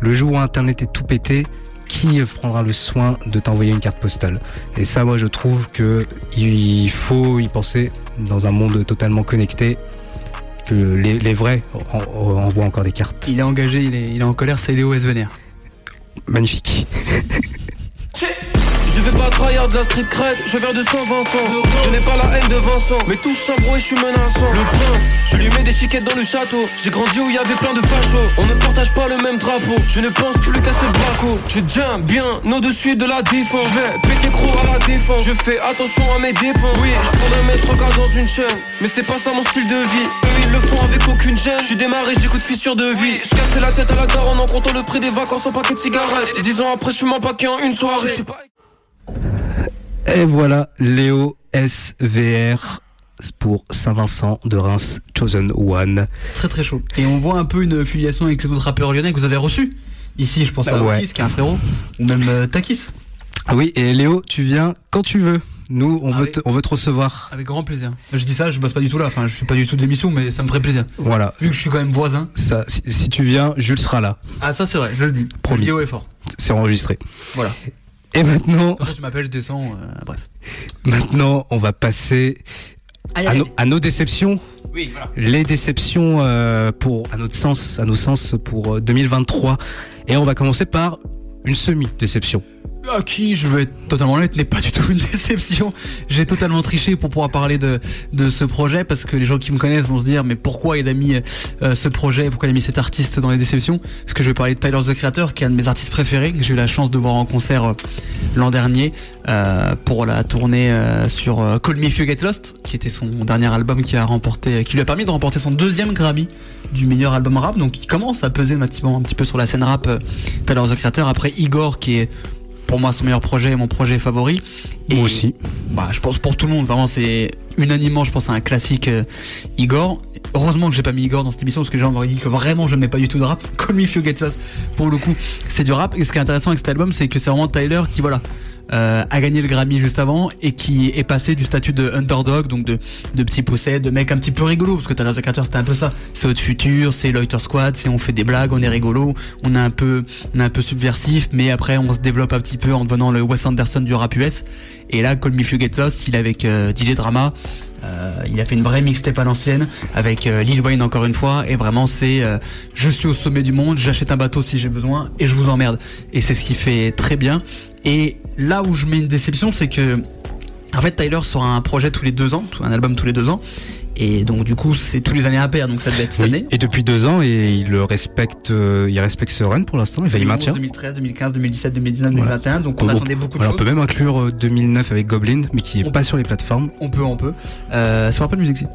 le jour où Internet est tout pété qui prendra le soin de t'envoyer une carte postale? Et ça, moi, je trouve que il faut y penser dans un monde totalement connecté les, vrais envoient encore des cartes. Il est engagé, il est, il est en colère, c'est Léo Esvener. Magnifique. Je vais pas trahir de la street cred, je viens de Saint-Vincent. Je n'ai pas la haine de Vincent, mais un bro et je suis menaçant. Le prince, je lui mets des chiquettes dans le château. J'ai grandi où il y avait plein de fachos. On ne partage pas le même drapeau. Je ne pense plus qu'à ce braco. Je tiens bien au-dessus de la défense. Je vais péter gros à la défense. Je fais attention à mes dépenses. Oui, je pourrais mettre un dans une chaîne. Mais c'est pas ça mon style de vie. Ils le font avec aucune gêne. Je suis démarré, j'écoute fissure de vie. Je cassais la tête à la daronne en comptant le prix des vacances en paquet de cigarettes. Et dix ans après je suis paquet en une soirée et voilà, Léo SVR pour Saint-Vincent de Reims, Chosen One. Très très chaud. Et on voit un peu une filiation avec les autres rappeurs lyonnais que vous avez reçus. Ici, je pense à ouais. qui est un frérot, ou même euh, Takis. Ah oui, et Léo, tu viens quand tu veux. Nous, on, ah veut te, on veut te recevoir. Avec grand plaisir. Je dis ça, je bosse pas du tout là. Enfin, je suis pas du tout de l'émission, mais ça me ferait plaisir. Voilà. Vu que je suis quand même voisin. Ça, si, tu viens, Jules sera là. Ah, ça c'est vrai, je le dis. Promis. Le est fort. C'est enregistré. Voilà. Et maintenant. tu m'appelles, je descends, euh, bref. Maintenant, on va passer à, nos déceptions. Oui, voilà. Les déceptions euh, pour, à notre sens, à nos sens pour 2023. Euh, Et on va commencer par une semi-déception qui, je vais être totalement honnête, n'est pas du tout une déception. J'ai totalement triché pour pouvoir parler de, de ce projet parce que les gens qui me connaissent vont se dire mais pourquoi il a mis euh, ce projet, pourquoi il a mis cet artiste dans les déceptions? Parce que je vais parler de Tyler the Creator qui est un de mes artistes préférés, que j'ai eu la chance de voir en concert euh, l'an dernier euh, pour la tournée sur Call Me If You Get Lost, qui était son dernier album qui a remporté, qui lui a permis de remporter son deuxième Grammy du meilleur album rap. Donc il commence à peser un petit peu sur la scène rap Tyler the Creator. Après Igor qui est pour moi son meilleur projet, mon projet favori. moi aussi. Bah, je pense pour tout le monde, vraiment c'est unanimement, je pense à un classique euh, Igor. Heureusement que j'ai pas mis Igor dans cette émission parce que les gens m'auraient dit que vraiment je ne mets pas du tout de rap. Call Me If You Get Lost, pour le coup, c'est du rap. Et ce qui est intéressant avec cet album, c'est que c'est vraiment Tyler qui voilà euh, a gagné le Grammy juste avant et qui est passé du statut de underdog, donc de, de petit pousset, de mec un petit peu rigolo, parce que Tyler The c'était un peu ça. C'est Haute Futur, c'est Loiter Squad, c'est on fait des blagues, on est rigolo, on est un peu, on est un peu subversif, mais après on se développe un petit peu en devenant le Wes Anderson du rap US. Et là, Call Me If You Get Lost, il est avec euh, DJ Drama. Euh, il a fait une vraie mixtape à l'ancienne avec euh, Lil Wayne encore une fois et vraiment c'est je suis au sommet du monde, j'achète un bateau si j'ai besoin et je vous emmerde et c'est ce qui fait très bien et là où je mets une déception, c'est que en fait Tyler sort un projet tous les deux ans, un album tous les deux ans. Et donc du coup c'est tous les années à perdre, donc ça devait être cette année. Et depuis deux ans, et il le respecte, euh, il respecte ce run pour l'instant, il va y maintenir. 2013, 2015, 2017, 2019, 2021, donc on attendait beaucoup de choses. On peut même inclure 2009 euh, avec Goblin, mais qui est pas sur les plateformes. On peut, on peut. Euh, sur Apple Music, si.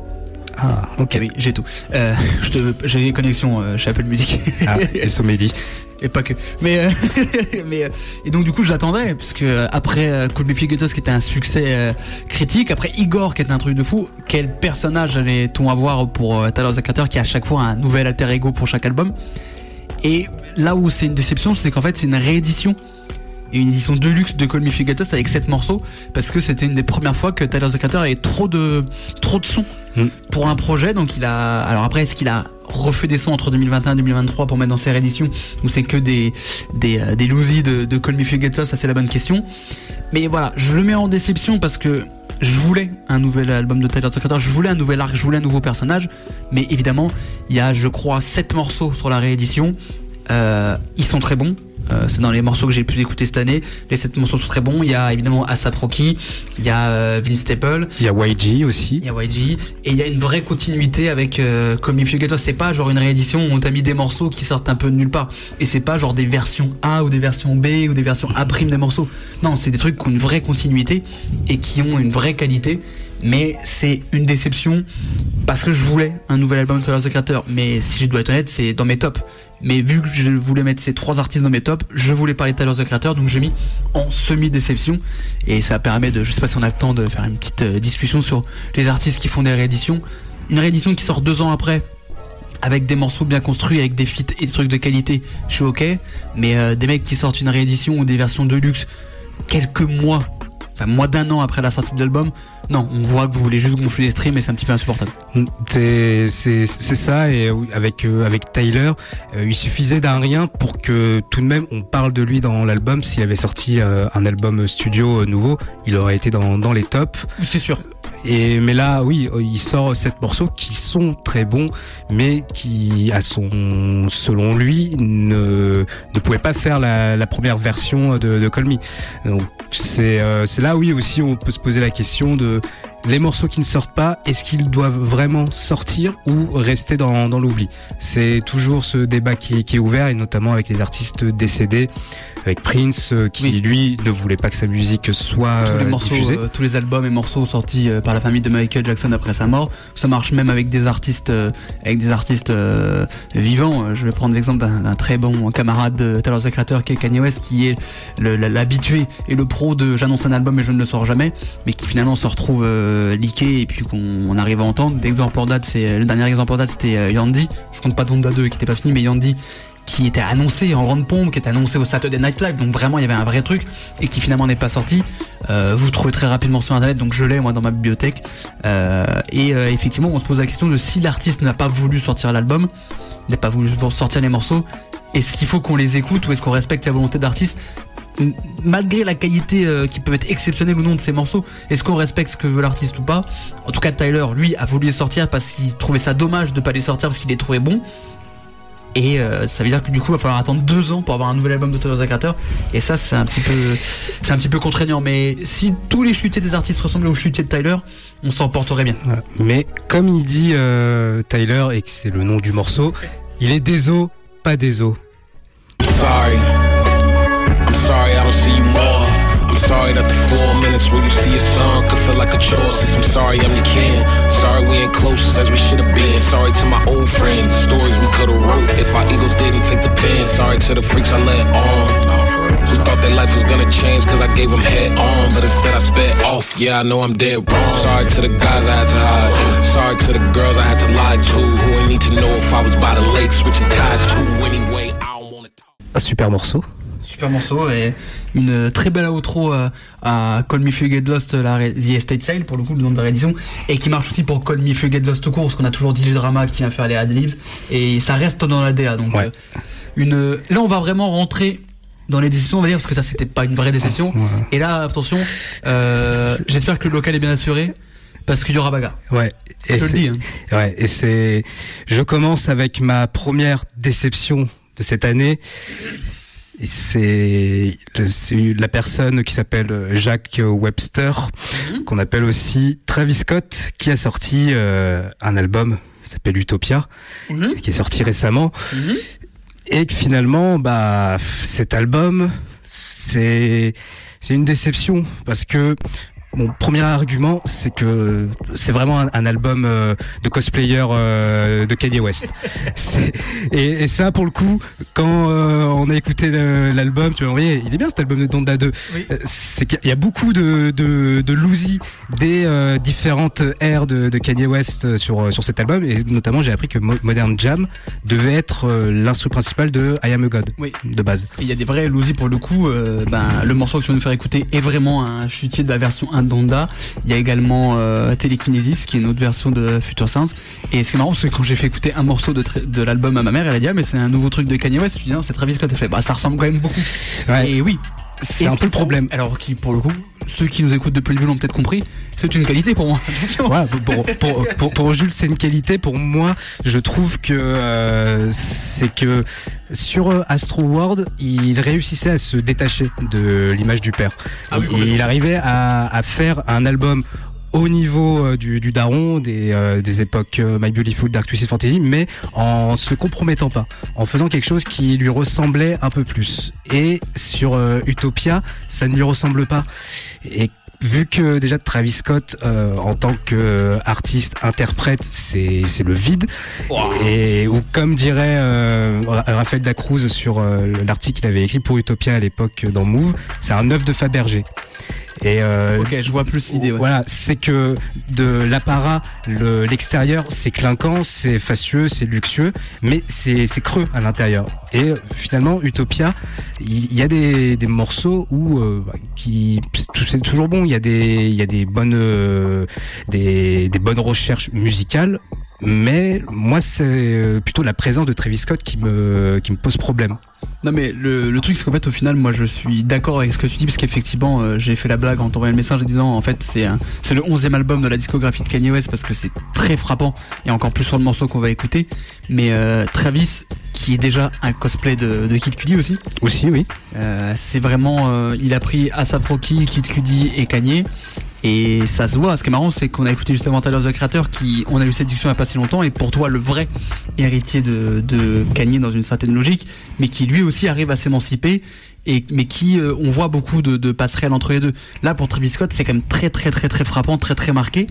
Ah, ok. Oui, j'ai tout. Euh, j'ai une connexion euh, chez Apple Music. Ah, et Somédi. Et pas que. Mais, euh, mais et donc du coup j'attendais parce que après Cool Me Figuetos qui était un succès critique, après Igor qui était un truc de fou, quel personnage allait-on avoir pour Tyler Zakater qui a à chaque fois un nouvel alter ego pour chaque album? Et là où c'est une déception, c'est qu'en fait c'est une réédition et une édition de luxe de Call Me avec 7 morceaux parce que c'était une des premières fois que Tyler the Creator avait trop de trop de sons mm. pour un projet donc il a alors après est-ce qu'il a refait des sons entre 2021 et 2023 pour mettre dans ses rééditions ou c'est que des des, euh, des de, de Call ça c'est la bonne question mais voilà je le mets en déception parce que je voulais un nouvel album de Tyler Creator, je voulais un nouvel arc, je voulais un nouveau personnage, mais évidemment, il y a, je crois, 7 morceaux sur la réédition. Euh, ils sont très bons, euh, c'est dans les morceaux que j'ai pu écouter cette année. Les sept morceaux sont très bons. Il y a évidemment Asap Rocky, il y a euh, Vince Staple, il y a YG aussi. Il y a YG et il y a une vraie continuité avec euh, Comme If You Get C'est pas genre une réédition où on t'a mis des morceaux qui sortent un peu de nulle part. Et c'est pas genre des versions A ou des versions B ou des versions A' des morceaux. Non, c'est des trucs qui ont une vraie continuité et qui ont une vraie qualité mais c'est une déception parce que je voulais un nouvel album de Tyler the Creator mais si je dois être honnête c'est dans mes tops mais vu que je voulais mettre ces trois artistes dans mes tops, je voulais parler Tyler the Creator, donc j'ai mis en semi-déception. Et ça permet de, je sais pas si on a le temps de faire une petite euh, discussion sur les artistes qui font des rééditions. Une réédition qui sort deux ans après, avec des morceaux bien construits, avec des feats et des trucs de qualité, je suis ok. Mais euh, des mecs qui sortent une réédition ou des versions de luxe quelques mois enfin moins d'un an après la sortie de l'album, non, on voit que vous voulez juste gonfler les streams et c'est un petit peu insupportable. Mm, c'est ça, et avec, euh, avec Tyler, euh, il suffisait d'un rien pour que tout de même on parle de lui dans l'album. S'il avait sorti euh, un album studio nouveau, il aurait été dans, dans les tops. C'est sûr. Et mais là, oui, il sort sept morceaux qui sont très bons, mais qui, à son, selon lui, ne ne pouvaient pas faire la, première version de, de. Donc c'est euh, c'est là, oui, aussi, on peut se poser la question de les morceaux qui ne sortent pas, est-ce qu'ils doivent vraiment sortir ou rester dans, dans l'oubli? C'est toujours ce débat qui, qui, est ouvert et notamment avec les artistes décédés, avec Prince euh, qui lui ne voulait pas que sa musique soit tous les morceaux, euh, tous les albums et morceaux sortis euh, par la famille de Michael Jackson après sa mort. Ça marche même avec des artistes, avec des artistes vivants. Je vais prendre l'exemple d'un très bon camarade de Taylor the Creator qui est Kanye West, qui est l'habitué et le pro de j'annonce un album et je ne le sors jamais, mais qui finalement se retrouve euh, et puis qu'on arrive à entendre. L'exemple en date, c'est le dernier exemple en date, c'était euh, Yandy. Je compte pas Donda 2 qui était pas fini, mais Yandy qui était annoncé en grande pompe, qui était annoncé au Saturday Night Live, donc vraiment il y avait un vrai truc et qui finalement n'est pas sorti. Euh, vous trouvez très rapidement sur internet, donc je l'ai moi dans ma bibliothèque. Euh, et effectivement, on se pose la question de si l'artiste n'a pas voulu sortir l'album, n'a pas voulu sortir les morceaux, est-ce qu'il faut qu'on les écoute ou est-ce qu'on respecte la volonté d'artiste malgré la qualité euh, qui peut être exceptionnelle ou non de ces morceaux, est-ce qu'on respecte ce que veut l'artiste ou pas? En tout cas, Tyler, lui, a voulu les sortir parce qu'il trouvait ça dommage de pas les sortir parce qu'il les trouvait bons. Et euh, ça veut dire que du coup, il va falloir attendre deux ans pour avoir un nouvel album de Tyler Creator. Et ça, c'est un petit peu, c'est un petit peu contraignant. Mais si tous les chutiers des artistes ressemblaient aux chutiers de Tyler, on s'en porterait bien. Mais comme il dit euh, Tyler et que c'est le nom du morceau, il est des os, pas des os. Sorry. Sorry I don't see you more. I'm sorry that the four minutes where you see a song could feel like a chore. Since I'm sorry I'm the king. Sorry we ain't close as we should have been. Sorry to my old friends. Stories we could have wrote if our egos didn't take the pen. Sorry to the freaks I let on. Who thought their life was gonna change cause I gave them head on But instead I sped off, yeah I know I'm dead wrong Sorry to the guys I had to hide Sorry to the girls I had to lie to Who ain't need to know if I was by the lake Switching ties to anyway I don't wanna talk Un super morceau super morceau et une très belle outro euh, à Call Me If You Get Lost, la The Estate Sale pour le coup, le nom de la réédition, et qui marche aussi pour Call Me If You Get Lost tout court, parce qu'on a toujours dit le drama qui vient faire les adlibs, et ça reste dans la DA. Donc, euh, une, là, on va vraiment rentrer dans les déceptions, on va dire, parce que ça, c'était pas une vraie déception. Et là, attention, euh, j'espère que le local est bien assuré. Parce qu'il y aura bagarre. Ouais. Et je le dis. Hein. Ouais. Et c'est. Je commence avec ma première déception de cette année c'est la personne qui s'appelle Jacques Webster, mhm. qu'on appelle aussi Travis Scott, qui a sorti euh, un album qui s'appelle Utopia, mhm. qui est sorti récemment. Mhm. Et que finalement, bah, cet album, c'est c'est une déception parce que mon premier argument, c'est que c'est vraiment un, album euh, de cosplayer euh, de Kanye West. Et, et, ça, pour le coup, quand euh, on a écouté l'album, tu vois, voyez, il est bien cet album de Donda 2. C'est qu'il y a beaucoup de de, de des différentes ères de, de, Kanye West sur sur cet album, et notamment j'ai appris que Modern Jam devait être l'instru principal de I Am a God, oui. de base. Il y a des vrais Louzy pour le coup. ben, le morceau que tu vas nous faire écouter est vraiment un chutier de la version 1 Donda. Il y a également euh, Telekinesis, qui est une autre version de Future Sounds. Et ce qui est marrant, c'est que quand j'ai fait écouter un morceau de, de l'album à ma mère, elle a dit ah, mais c'est un nouveau truc de Kanye West. Je dis non, c'est Travis Scott. Elle fait bah ça ressemble quand même beaucoup. Et oui. C'est un peu le problème. Alors qui, pour le coup, ceux qui nous écoutent depuis le début l'ont peut-être compris, c'est une qualité pour moi. pour, Jules, c'est une qualité. Pour moi, je trouve que euh, c'est que sur euh, Astro World, il réussissait à se détacher de l'image du père. Ah il arrivait à, faire un album au niveau euh, du, daron des, des époques My Beautiful Dark Twisted Fantasy, mais en se compromettant pas, en faisant quelque chose qui lui ressemblait un peu plus. Et sur Utopia, ça ne lui ressemble pas. Et vu que déjà Travis Scott euh, en tant qu'artiste interprète c'est c'est le vide et ou comme dirait euh, Raphaël Dacruz sur euh, l'article qu'il avait écrit pour Utopia à l'époque dans Move c'est un œuf de Fabergé et euh, ok, je vois plus l'idée. Voilà, c'est que de l'apparat, l'extérieur, c'est clinquant, c'est fastueux, c'est luxueux, mais c'est creux à l'intérieur. Et finalement, Utopia, il y, a des, des morceaux où euh, qui c'est toujours bon. Il y a des il y a des bonnes euh, des, des bonnes recherches musicales mais moi c'est euh, plutôt la présence de Travis Scott qui me qui me pose problème. Non mais le, le truc c'est qu'en fait au final moi je suis d'accord avec ce que tu dis parce qu'effectivement euh, j'ai fait la blague en t'envoyant le message en disant en fait c'est c'est le 11e album de la discographie de Kanye West parce que c'est très frappant et encore plus sur le morceau qu'on va écouter mais euh, Travis qui est déjà un cosplay de, de Kid Cudi aussi. Aussi oui. c'est vraiment il a pris Asap Rocky, Kid Cudi et Kanye et ça se voit. Ce qui est marrant, c'est qu'on a écouté justement Tyler the Creator, qui, on a eu cette discussion il n'y a pas si longtemps, et pour toi, le vrai héritier de, de Kanye dans une certaine logique, mais qui lui aussi arrive à s'émanciper et mais qui euh, on voit beaucoup de, passerelles entre les deux. Là pour Travis Scott c'est quand même très très très très frappant, très très marqué.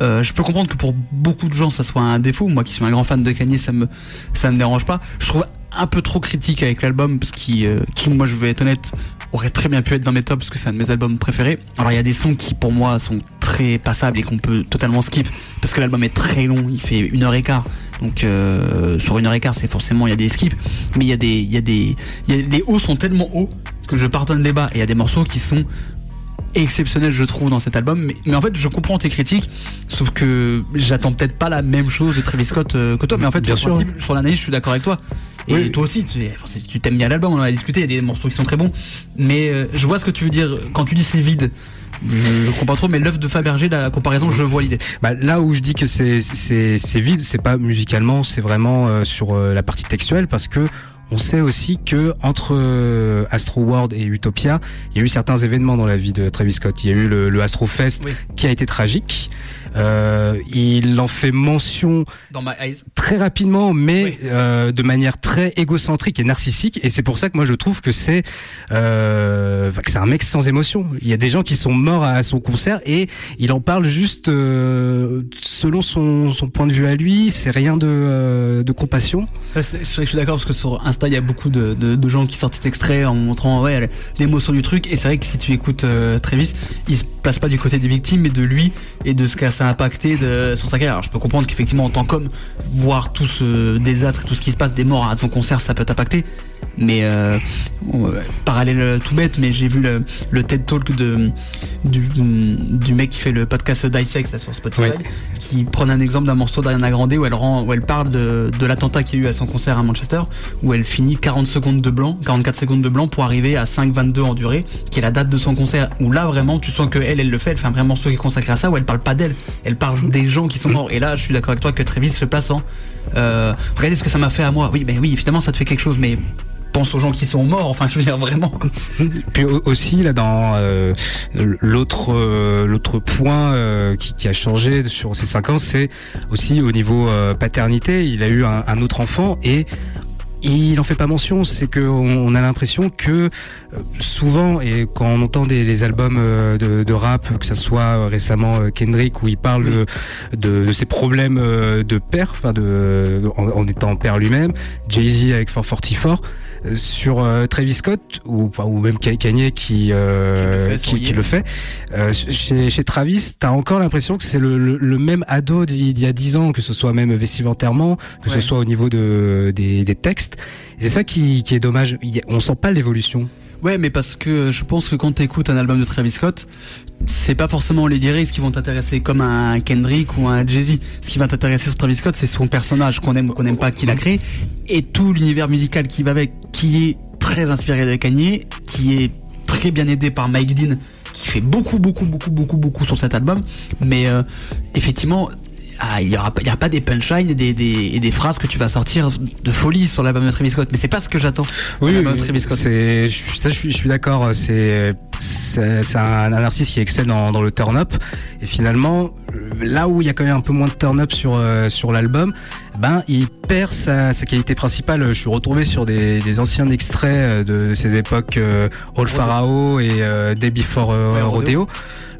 Euh, je peux comprendre que pour beaucoup de gens ça soit un défaut. Moi qui suis un grand fan de Kanye ça me ça me dérange pas. Je trouve un peu trop critique avec l'album parce qui, euh, qui moi je vais être honnête aurait très bien pu être dans mes tops parce que c'est un de mes albums préférés. Alors il y a des sons qui pour moi sont très passables et qu'on peut totalement skip parce que l'album est très long, il fait une heure et quart. Donc euh, sur une heure et quart c'est forcément il y a des skips, mais il y a des il y a des y a, les hauts sont tellement hauts que je pardonne les bas et il y a des morceaux qui sont exceptionnels je trouve dans cet album mais, mais en fait je comprends tes critiques sauf que j'attends peut-être pas la même chose de Travis Scott euh, que toi mais en fait Bien sur, sûr. sur l'analyse je suis d'accord avec toi et toi aussi, tu, t'aimes bien l'album, on en a discuté, il y a des morceaux qui sont très bons. Mais euh, je vois ce que tu veux dire quand tu dis c'est vide. Je, comprends trop, mais l'œuvre de Fabergé, la comparaison, je vois l'idée. Bah, là où je dis que c'est c'est vide, c'est pas musicalement, c'est vraiment euh, sur euh, la partie textuelle, parce que on sait aussi que entre Astro World et Utopia, il y a eu certains événements dans la vie de Travis Scott. Il y a eu le, le Astro Fest qui a été tragique. Euh, il en fait mention Dans my eyes. très rapidement, mais euh, de manière très égocentrique et narcissique. Et c'est pour ça que moi je trouve que c'est euh, que c'est un mec sans émotion. Il y a des gens qui sont morts à son concert et il en parle juste euh, selon son, son, point de vue à lui. C'est rien de, euh, de compassion. je suis d'accord parce que sur Insta il y a beaucoup de, de, de, gens qui sortent cet extrait en montrant ouais l'émotion du truc. Et c'est vrai que si tu écoutes euh, Travis, il se place pas du côté des victimes, mais de lui et de ce qu'a impacté de, sur sa carrière. Alors je peux comprendre qu'effectivement en tant qu'homme, voir tout ce désastre, tout ce qui se passe, des morts à ton concert, ça peut t'impacter. Mais euh, parallèle tout bête, mais j'ai vu le, le, TED Talk de, du, du, mec qui fait le podcast Dissect sur Spotify, qui prend un exemple d'un morceau d'Ariana Grande où elle, rend, où elle parle de, de l'attentat qu'il y a eu à son concert à Manchester, où elle finit 40 secondes de blanc, 44 secondes de blanc pour arriver à 5,22 en durée, qui est la date de son concert, où là vraiment tu sens que elle, elle le fait, elle fait un vrai morceau qui est consacré à ça, où elle parle pas d'elle, elle parle des gens qui sont morts. Et là, je suis d'accord avec toi que Travis se place en euh, regardez ce que ça m'a fait à moi. Oui, mais oui, évidemment, ça te fait quelque chose, mais pense aux gens qui sont morts. Enfin, je veux dire vraiment. Puis aussi là dans euh, l'autre euh, l'autre point euh, qui, a changé sur ces cinq ans, c'est aussi au niveau paternité. Il a eu un autre enfant et il n'en fait pas mention, c'est qu'on on a l'impression que souvent, et quand on entend des, les albums de, de, rap, que ce soit récemment Kendrick, où il parle de, de, ses problèmes de père, enfin de, en, étant père lui-même, Jay-Z avec 444, sur Travis Scott, ou, ou même Kanye qui, euh, qui, qui, le fait, chez, chez Travis, t'as encore l'impression que c'est le, le, même ado d'il y a 10 ans, que ce soit même vestimentairement, que ce soit au niveau de, des, des textes. C'est ça qui, est dommage. On sent pas l'évolution. Ouais, mais parce que je pense que quand tu écoutes un album de Travis Scott, c'est pas forcément les lyrics qui vont t'intéresser comme un Kendrick ou un Jay-Z. Ce qui va t'intéresser sur Travis Scott, c'est son personnage qu'on aime ou qu'on n'aime pas qu'il a créé et tout l'univers musical qui va avec, qui est très inspiré de Kanye, qui est très bien aidé par Mike Dean qui fait beaucoup, beaucoup, beaucoup, beaucoup, beaucoup sur cet album. Mais euh, effectivement, ah, il n'y aura, y pas des punchlines et des, des, des, phrases que tu vas sortir de folie sur l'album de Travis Scott. Mais c'est pas ce que j'attends. Oui, oui Travis Scott. C'est, ça, je suis, je suis d'accord. C'est, c'est, un, un, artiste qui excelle dans, dans le turn-up. Et finalement, là où il y a quand même un peu moins de turn-up sur, euh, sur l'album, ben, il perd sa, sa, qualité principale. Je suis retrouvé sur des, des anciens extraits euh, de ces époques euh, All Pharaoh et euh, Day Before euh, Rodeo.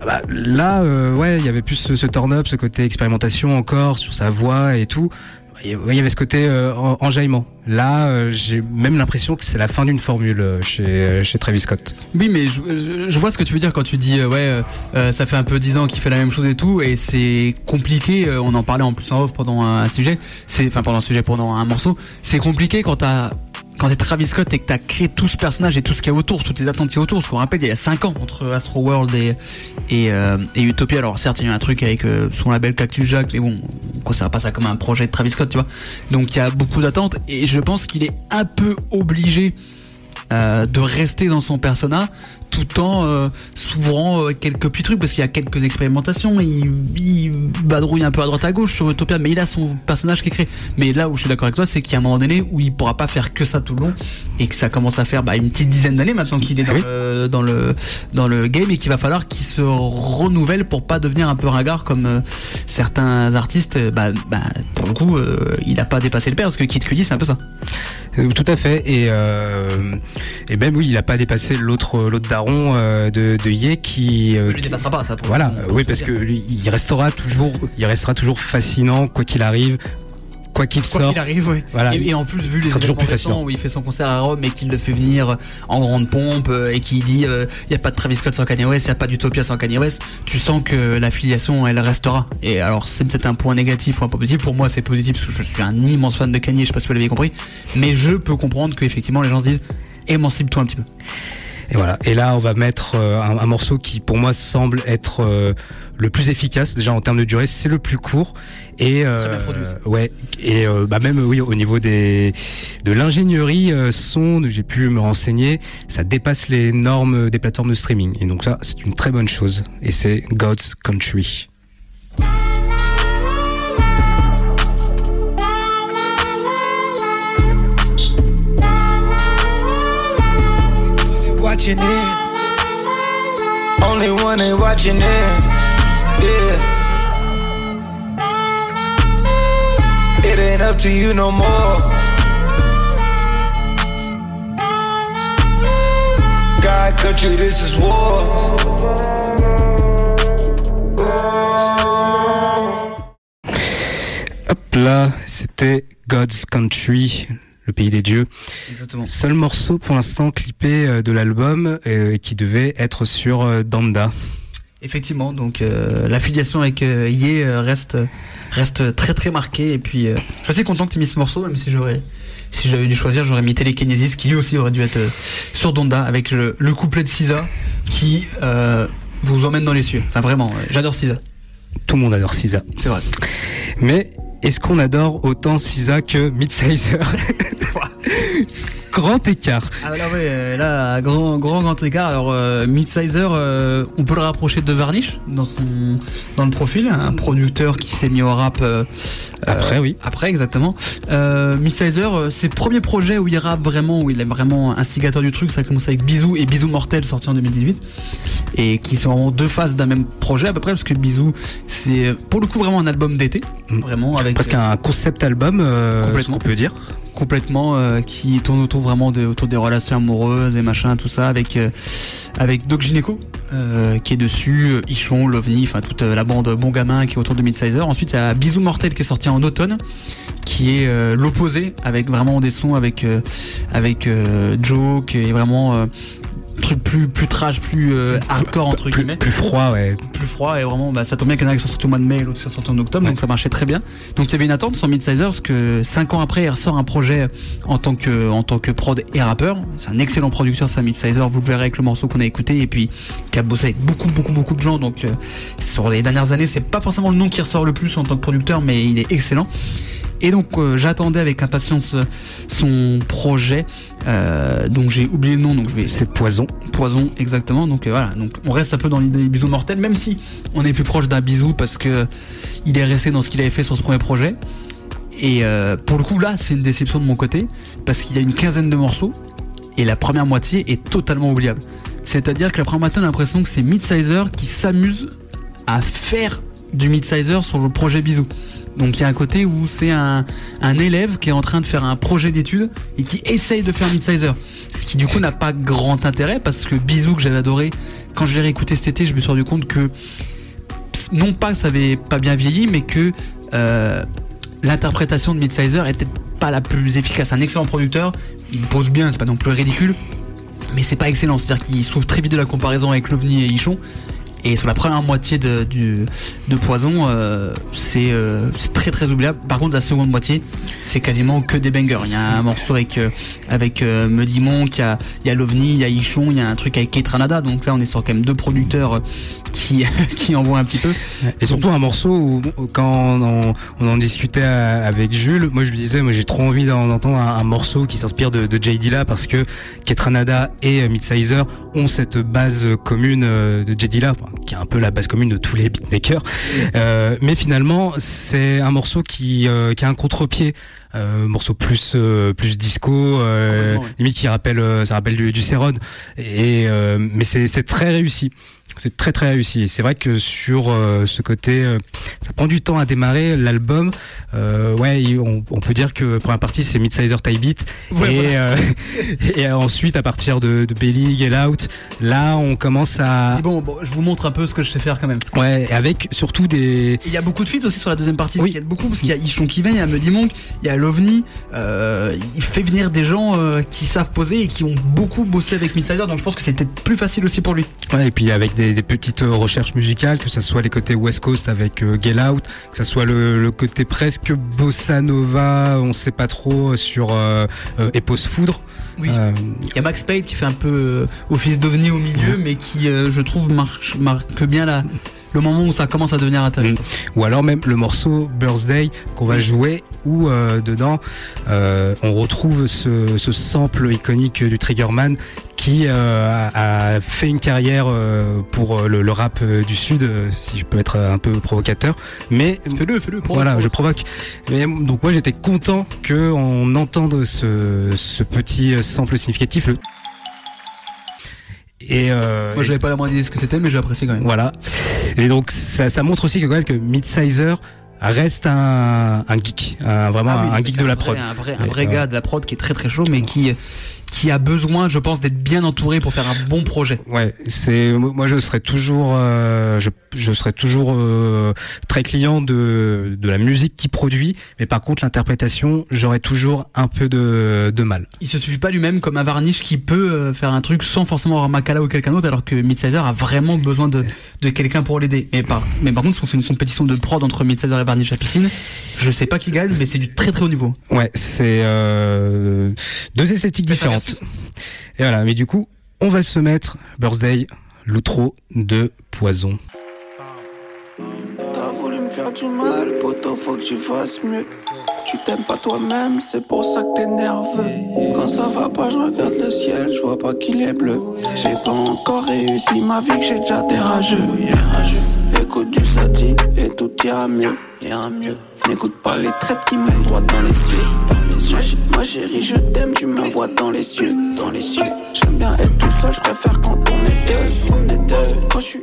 Ah bah, là, euh, ouais, il y avait plus ce, ce turn-up, ce côté expérimentation encore sur sa voix et tout. Il y avait ce côté euh, enjaillement. Là, euh, j'ai même l'impression que c'est la fin d'une formule euh, chez, chez Travis Scott. Oui, mais je, je, vois ce que tu veux dire quand tu dis ouais, ça fait un peu dix ans qu'il fait la même chose et tout, et c'est compliqué. on en parlait en plus en off pendant un, sujet, enfin pendant un sujet pendant un morceau. C'est compliqué quand t'as quand t'es Travis Scott et que t'as créé tout ce personnage et tout ce qu'il y a autour, toutes les attentes qu'il y a autour, ce qu'on rappelle, il y a 5 ans entre Astro World et, et, euh, Utopia. Alors certes, il y a un truc avec euh, son label Cactus Jack, mais bon, on considère pas ça comme un projet de Travis Scott, tu vois. Donc il y a beaucoup d'attentes et je pense qu'il est un peu obligé euh, de rester dans son persona tout en euh, s'ouvrant euh, quelques petits trucs parce qu'il y a quelques expérimentations il, il, badrouille un peu à droite à gauche sur Utopia mais il a son personnage qui est créé mais là où je suis d'accord avec toi c'est qu'il y a un moment donné où il pourra pas faire que ça tout le long et que ça commence à faire bah, une petite dizaine d'années maintenant qu'il est dans, oui. le, dans, le, dans le game et qu'il va falloir qu'il se renouvelle pour pas devenir un peu ringard comme euh, certains artistes bah, bah, pour le coup euh, il a pas dépassé le père parce que Kid Cudi c'est un peu ça tout à fait et, et même oui il a pas dépassé l'autre l'autre daron euh, de, de Ye qui euh, lui dépassera pas ça. Voilà, euh, oui parce que lui, il restera toujours, il restera toujours fascinant quoi qu'il arrive. Quoi qu'il quoi sorte, qu arrive, ouais. voilà, et, et, en plus vu les toujours plus fascinant où il fait son concert à Rome et qu'il le fait venir en grande pompe et qui dit il euh, y a pas de Travis Scott sans Kanye West, il y a pas d'Utopia sans Kanye West, tu sens que l'affiliation elle restera. Et alors c'est peut-être un point négatif ou un point positif. Pour moi c'est positif parce que je suis un immense fan de Kanye, je sais pas si vous l'avez compris, mais je peux comprendre qu'effectivement les gens se disent émancipe-toi un petit peu. Et voilà. Et là, on va mettre euh, un, un, morceau qui, pour moi, semble être euh, le plus efficace déjà en termes de durée. C'est le plus court et euh, ouais. Et euh, bah même oui, au niveau des de l'ingénierie euh, son, j'ai pu me renseigner, ça dépasse les normes des plateformes de streaming. Et donc ça, c'est une très bonne chose. Et c'est God's Country. Watching it. Only one ain't watching it. Yeah. It ain't up to you no more. God, country, this is war. Hop là, c'était God's Country, le pays des dieux. Exactement. Seul morceau pour l'instant clippé euh, de l'album euh, qui devait être sur euh, Danda. Effectivement, donc euh, l'affiliation avec Ye reste reste très très marquée et puis je suis assez content que tu mis ce morceau même si j'aurais si j'avais dû choisir j'aurais mis Telekinesis qui lui aussi aurait dû être sur Donda avec le, le couplet de Sisa qui vous emmène dans les cieux. Enfin vraiment, j'adore Sisa. Tout le monde adore Sisa. C'est vrai. Mais est-ce qu'on adore autant Sisa que Midsizer? Grand écart. Ah là ouais, là grand grand grand écart. Alors euh, Midsizer, euh, on peut le rapprocher de Varnish dans son dans le profil, un producteur qui s'est mis au rap euh, après oui. Après exactement. Euh, Midsizer, ses premiers projets où il rappe vraiment, où il est vraiment instigateur du truc, ça a commencé avec Bisou et Bisou Mortel sorti en 2018 et qui sont en deux phases d'un même projet à peu près parce que Bisou c'est pour le coup vraiment un album d'été, mmh. vraiment avec parce qu'un concept album, euh, complètement on peut dire complètement, qui tourne autour vraiment de, autour des relations amoureuses et machin, tout ça, avec avec Doc Gineco qui est dessus, Ichon, Lovni, enfin toute la bande Bon Gamin qui est autour de Midsizer. Ensuite, il y a Bisou Mortel qui est sorti en automne, qui est l'opposé, avec vraiment des sons avec avec Joke et vraiment truc plus plus trash, plus euh, hardcore entre guillemets. Plus froid, ouais. Plus froid et vraiment, bah, ça tombe bien qu'il y en a qui sont sortis au mois de mai et l'autre qui sont sortis en octobre, donc ça marchait très bien. Donc il y avait une attente sur Midsizer parce que 5 ans après, il ressort un projet en tant que en tant que prod et rappeur. C'est un excellent producteur, ça Midsizer. Vous le verrez avec le morceau qu'on a écouté et puis qui a bossé avec beaucoup beaucoup beaucoup de gens. Donc euh, sur les dernières années, c'est pas forcément le nom qui ressort le plus en tant que producteur, mais il est excellent. Et donc euh, j'attendais avec impatience euh, son projet. Euh, donc j'ai oublié le nom, donc je vais. C'est Poison. Poison, exactement. Donc voilà. Donc on reste un peu dans l'idée bisou mortel, même si on est plus proche d'un bisou parce que il est resté dans ce qu'il avait fait sur ce premier projet. Et pour le coup là, c'est une déception de mon côté parce qu'il y a une quinzaine de morceaux et la première moitié est totalement oubliable. C'est-à-dire que la première moitié, on a l'impression que c'est Midsizer qui s'amuse à faire du Midsizer sur le projet Bisou. Donc il y a un côté où c'est un, élève qui est en train de faire un projet d'études et qui essaye de faire Midsizer. Ce qui du coup n'a pas grand intérêt parce que Bisou que j'avais adoré, quand je l'ai réécouté cet été, je me suis rendu compte que non pas que ça avait pas bien vieilli, mais que euh, l'interprétation de Midsizer était pas la plus efficace. Un excellent producteur, il pose bien, c'est pas non plus ridicule, mais c'est pas excellent. C'est-à-dire qu'il souffre très vite de la comparaison avec Lovni et Ichon. Et sur la première moitié de, du, de Poison, euh, euh, c'est très très oubliable. Par contre, la seconde moitié, c'est quasiment que des bangers. Il y a un morceau avec, euh, avec Medimon, il y a, y a l'OVNI, il y a Ichon, il y a un truc avec Ketranada. Donc là, on est sur quand même deux producteurs qui, qui envoient un petit peu. Et surtout un morceau où, quand on, on, en discutait avec Jules, moi je lui disais, moi j'ai trop envie d'entendre un, morceau qui s'inspire de, de J. Dilla parce que Ketranada et Midsizer ont cette base commune de J. Dilla qui est un peu la base commune de tous les beatmakers. Euh, mais finalement, c'est un morceau qui, euh, qui a un contre-pied. Euh, morceau plus euh, plus disco euh, limite qui rappelle euh, ça rappelle du, du et mais c'est c'est très réussi c'est très très réussi. Et c'est vrai que sur euh, ce côté, euh, ça prend du temps à démarrer l'album. Euh, ouais, on, on, peut dire que pour un partie c'est Midsizer Type Beat et, et ensuite à partir de, de Belly, Get Out, là on commence à. bon, bon, je vous montre un peu ce que je sais faire quand même. Ouais, avec surtout des. Il y a beaucoup de feats aussi sur la deuxième partie. Oui. Il y a beaucoup parce qu'il y a Ichon qui vient, il y a Muddy Monk, il y a Lovni. il fait venir des gens qui savent poser et qui ont beaucoup bossé avec Midsizer, donc je pense que c'était plus facile aussi pour lui. Ouais, et puis avec des des, petites euh, recherches musicales, que ce soit les côtés West Coast avec euh, Get Out, que ce soit le, côté presque bossa nova, on sait pas trop sur euh, Epos Foudre. Oui. Il y a Max Payne qui fait un peu office d'ovni au milieu, mais qui, je trouve, marche, marque bien la, le moment où ça commence à devenir intéressant. Mm. Ou alors même le morceau Birthday qu'on va jouer où euh, dedans euh, on retrouve ce, ce, sample iconique du Triggerman qui euh, a, fait une carrière pour le, le, rap du sud, si je peux être un peu provocateur. Mais fais-le, fais-le. Voilà, je provoque. donc moi j'étais content que on entende ce, ce petit sample significatif. Le et euh, Moi, j'avais pas la moindre idée de ce que c'était, mais j'ai apprécié quand même. Voilà. Et donc, ça, ça montre aussi que quand même que Midsizer reste un, un geek, un, vraiment ah un geek de la prod. Un vrai, un vrai gars de la prod qui est très très chaud, mais qui qui a besoin, je pense, d'être bien entouré pour faire un bon projet. Ouais, c'est moi je serais toujours, euh, je, je serais toujours euh, très client de de la musique qu'il produit, mais par contre l'interprétation, j'aurais toujours un peu de de mal. Il se suffit pas lui-même comme un Varnish qui peut euh, faire un truc sans forcément avoir Makala ou quelqu'un d'autre, alors que Midsizer a vraiment besoin de de quelqu'un pour l'aider. Mais par mais par contre, si on fait une compétition de prod entre Midsizer et Varnish à piscine, je sais pas qui gagne, mais c'est du très très haut niveau. Ouais, c'est deux esthétiques différentes. Et voilà, mais du coup, on va se mettre Birthday, l'outro de Poison. T'as voulu me faire du mal, poto, faut que tu fasses mieux. Tu t'aimes pas toi-même, c'est pour ça que t'es nerveux. Quand ça va pas, je regarde le ciel, je vois pas qu'il est bleu. J'ai pas encore réussi ma vie, que j'ai déjà des rageux. Écoute du sati et tout. Ira mieux. N'écoute pas les traites qui mènent droit dans les cieux. Ma, chérie, je t'aime, tu m'envoies dans les cieux, dans les cieux. J'aime bien être tout seul, je préfère quand on est deux, on est deux. Quand je suis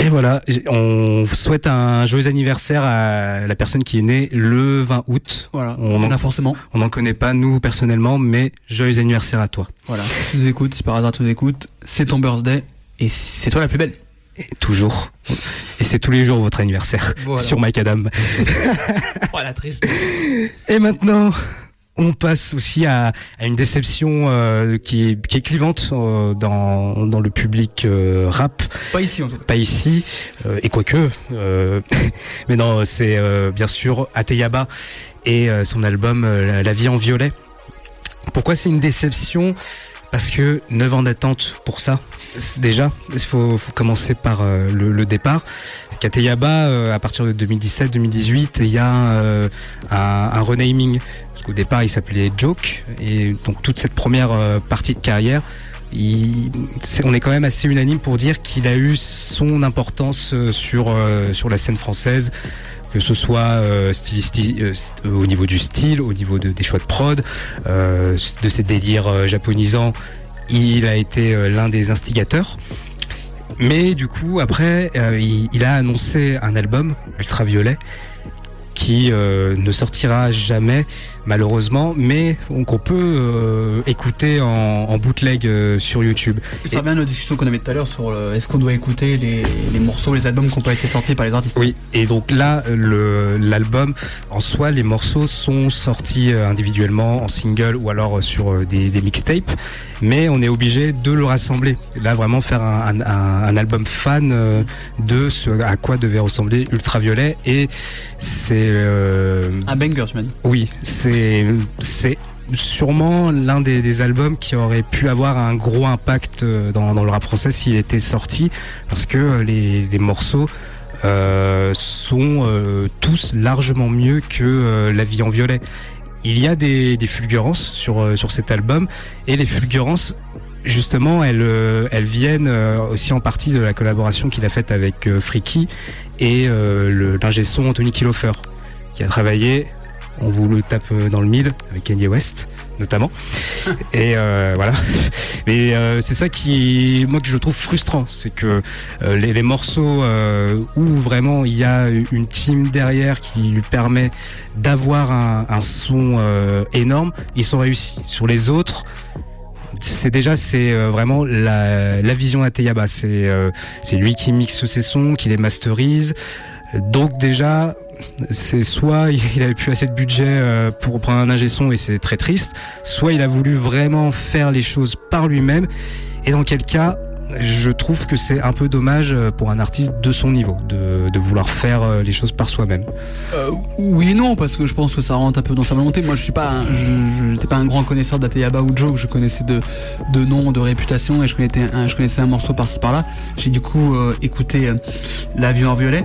Et voilà, on souhaite un joyeux anniversaire à la personne qui est née le 20 août. Voilà, on en a forcément. On n'en connaît pas nous personnellement, mais joyeux anniversaire à toi. Voilà, si tu nous écoutes, si par hasard tu nous écoutes, c'est ton birthday et c'est toi la plus belle. Et toujours. Et c'est tous les jours votre anniversaire sur Mike Adam. voilà, triste. Et maintenant, on passe aussi à, une déception euh, qui, est, qui, est, clivante euh, dans, dans, le public euh, rap. Pas ici en cas. Pas ici, et quoique. mais non, c'est bien sûr Ateyaba et son album La vie en violet. Pourquoi c'est une déception? Parce que 9 ans d'attente pour ça, déjà, il faut, faut, commencer par le, le, départ. Kateyaba, à partir de 2017-2018, il y a un, un renaming parce qu'au départ, il s'appelait Joke. Et donc toute cette première euh, partie de carrière, on est quand même assez unanime pour dire qu'il a eu son importance euh, sur, euh, sur la scène française que ce soit au niveau du style, au niveau des choix de prod, de ses délires japonisants, il a été l'un des instigateurs. Mais du coup, après, il, il, a annoncé un album, Ultraviolet, qui euh, ne sortira jamais malheureusement, mais qu'on peut euh, écouter en, bootleg euh, sur YouTube. Ça revient à nos discussions qu'on avait tout à l'heure sur est-ce qu'on doit écouter les, morceaux, les albums qui n'ont pas été sortis par les artistes? Oui, et donc là, l'album en soi, les morceaux sont sortis individuellement en single ou alors sur des, des mixtapes, mais on est obligé de le rassembler. Là, vraiment faire un, un album fan de ce à quoi devait ressembler Ultraviolet et c'est euh, un banger, dit. Oui, c'est c'est sûrement l'un des, albums qui aurait pu avoir un gros impact euh, dans, le rap français s'il était sorti, parce que euh, les, morceaux sont tous largement mieux que La vie en violet. Il y a des, fulgurances sur, sur cet album, et les fulgurances justement, elles, elles viennent aussi en partie de la collaboration qu'il a faite avec Freaky et l'ingé son Anthony Kilofer qui a travaillé, on vous le tape euh, dans le mille avec Kanye West notamment. Et euh, voilà. Mais euh, c'est ça qui, moi, que je trouve frustrant, c'est que les, morceaux où vraiment il y a une team derrière qui lui permet d'avoir un, son énorme, ils sont réussis. Sur les autres, c'est déjà c'est vraiment la, la vision d'Ateyaba. C'est c'est lui qui mixe ses sons, qui les masterise. Donc déjà, c'est soit il avait plus assez de budget euh, pour prendre un ingé son et c'est très triste, soit il a voulu vraiment faire les choses par lui-même. Et dans quel cas, je trouve que c'est un peu dommage euh, pour un artiste de son niveau de, vouloir faire euh, les choses par soi-même. oui et non parce que je pense que ça rentre un peu dans sa volonté. Moi je suis pas, n'étais pas un grand connaisseur d'Ateyaba ou Joe. Je connaissais de, de nom, de réputation et je connaissais un, je connaissais un morceau par-ci par-là. J'ai du coup écouté La Vie en violet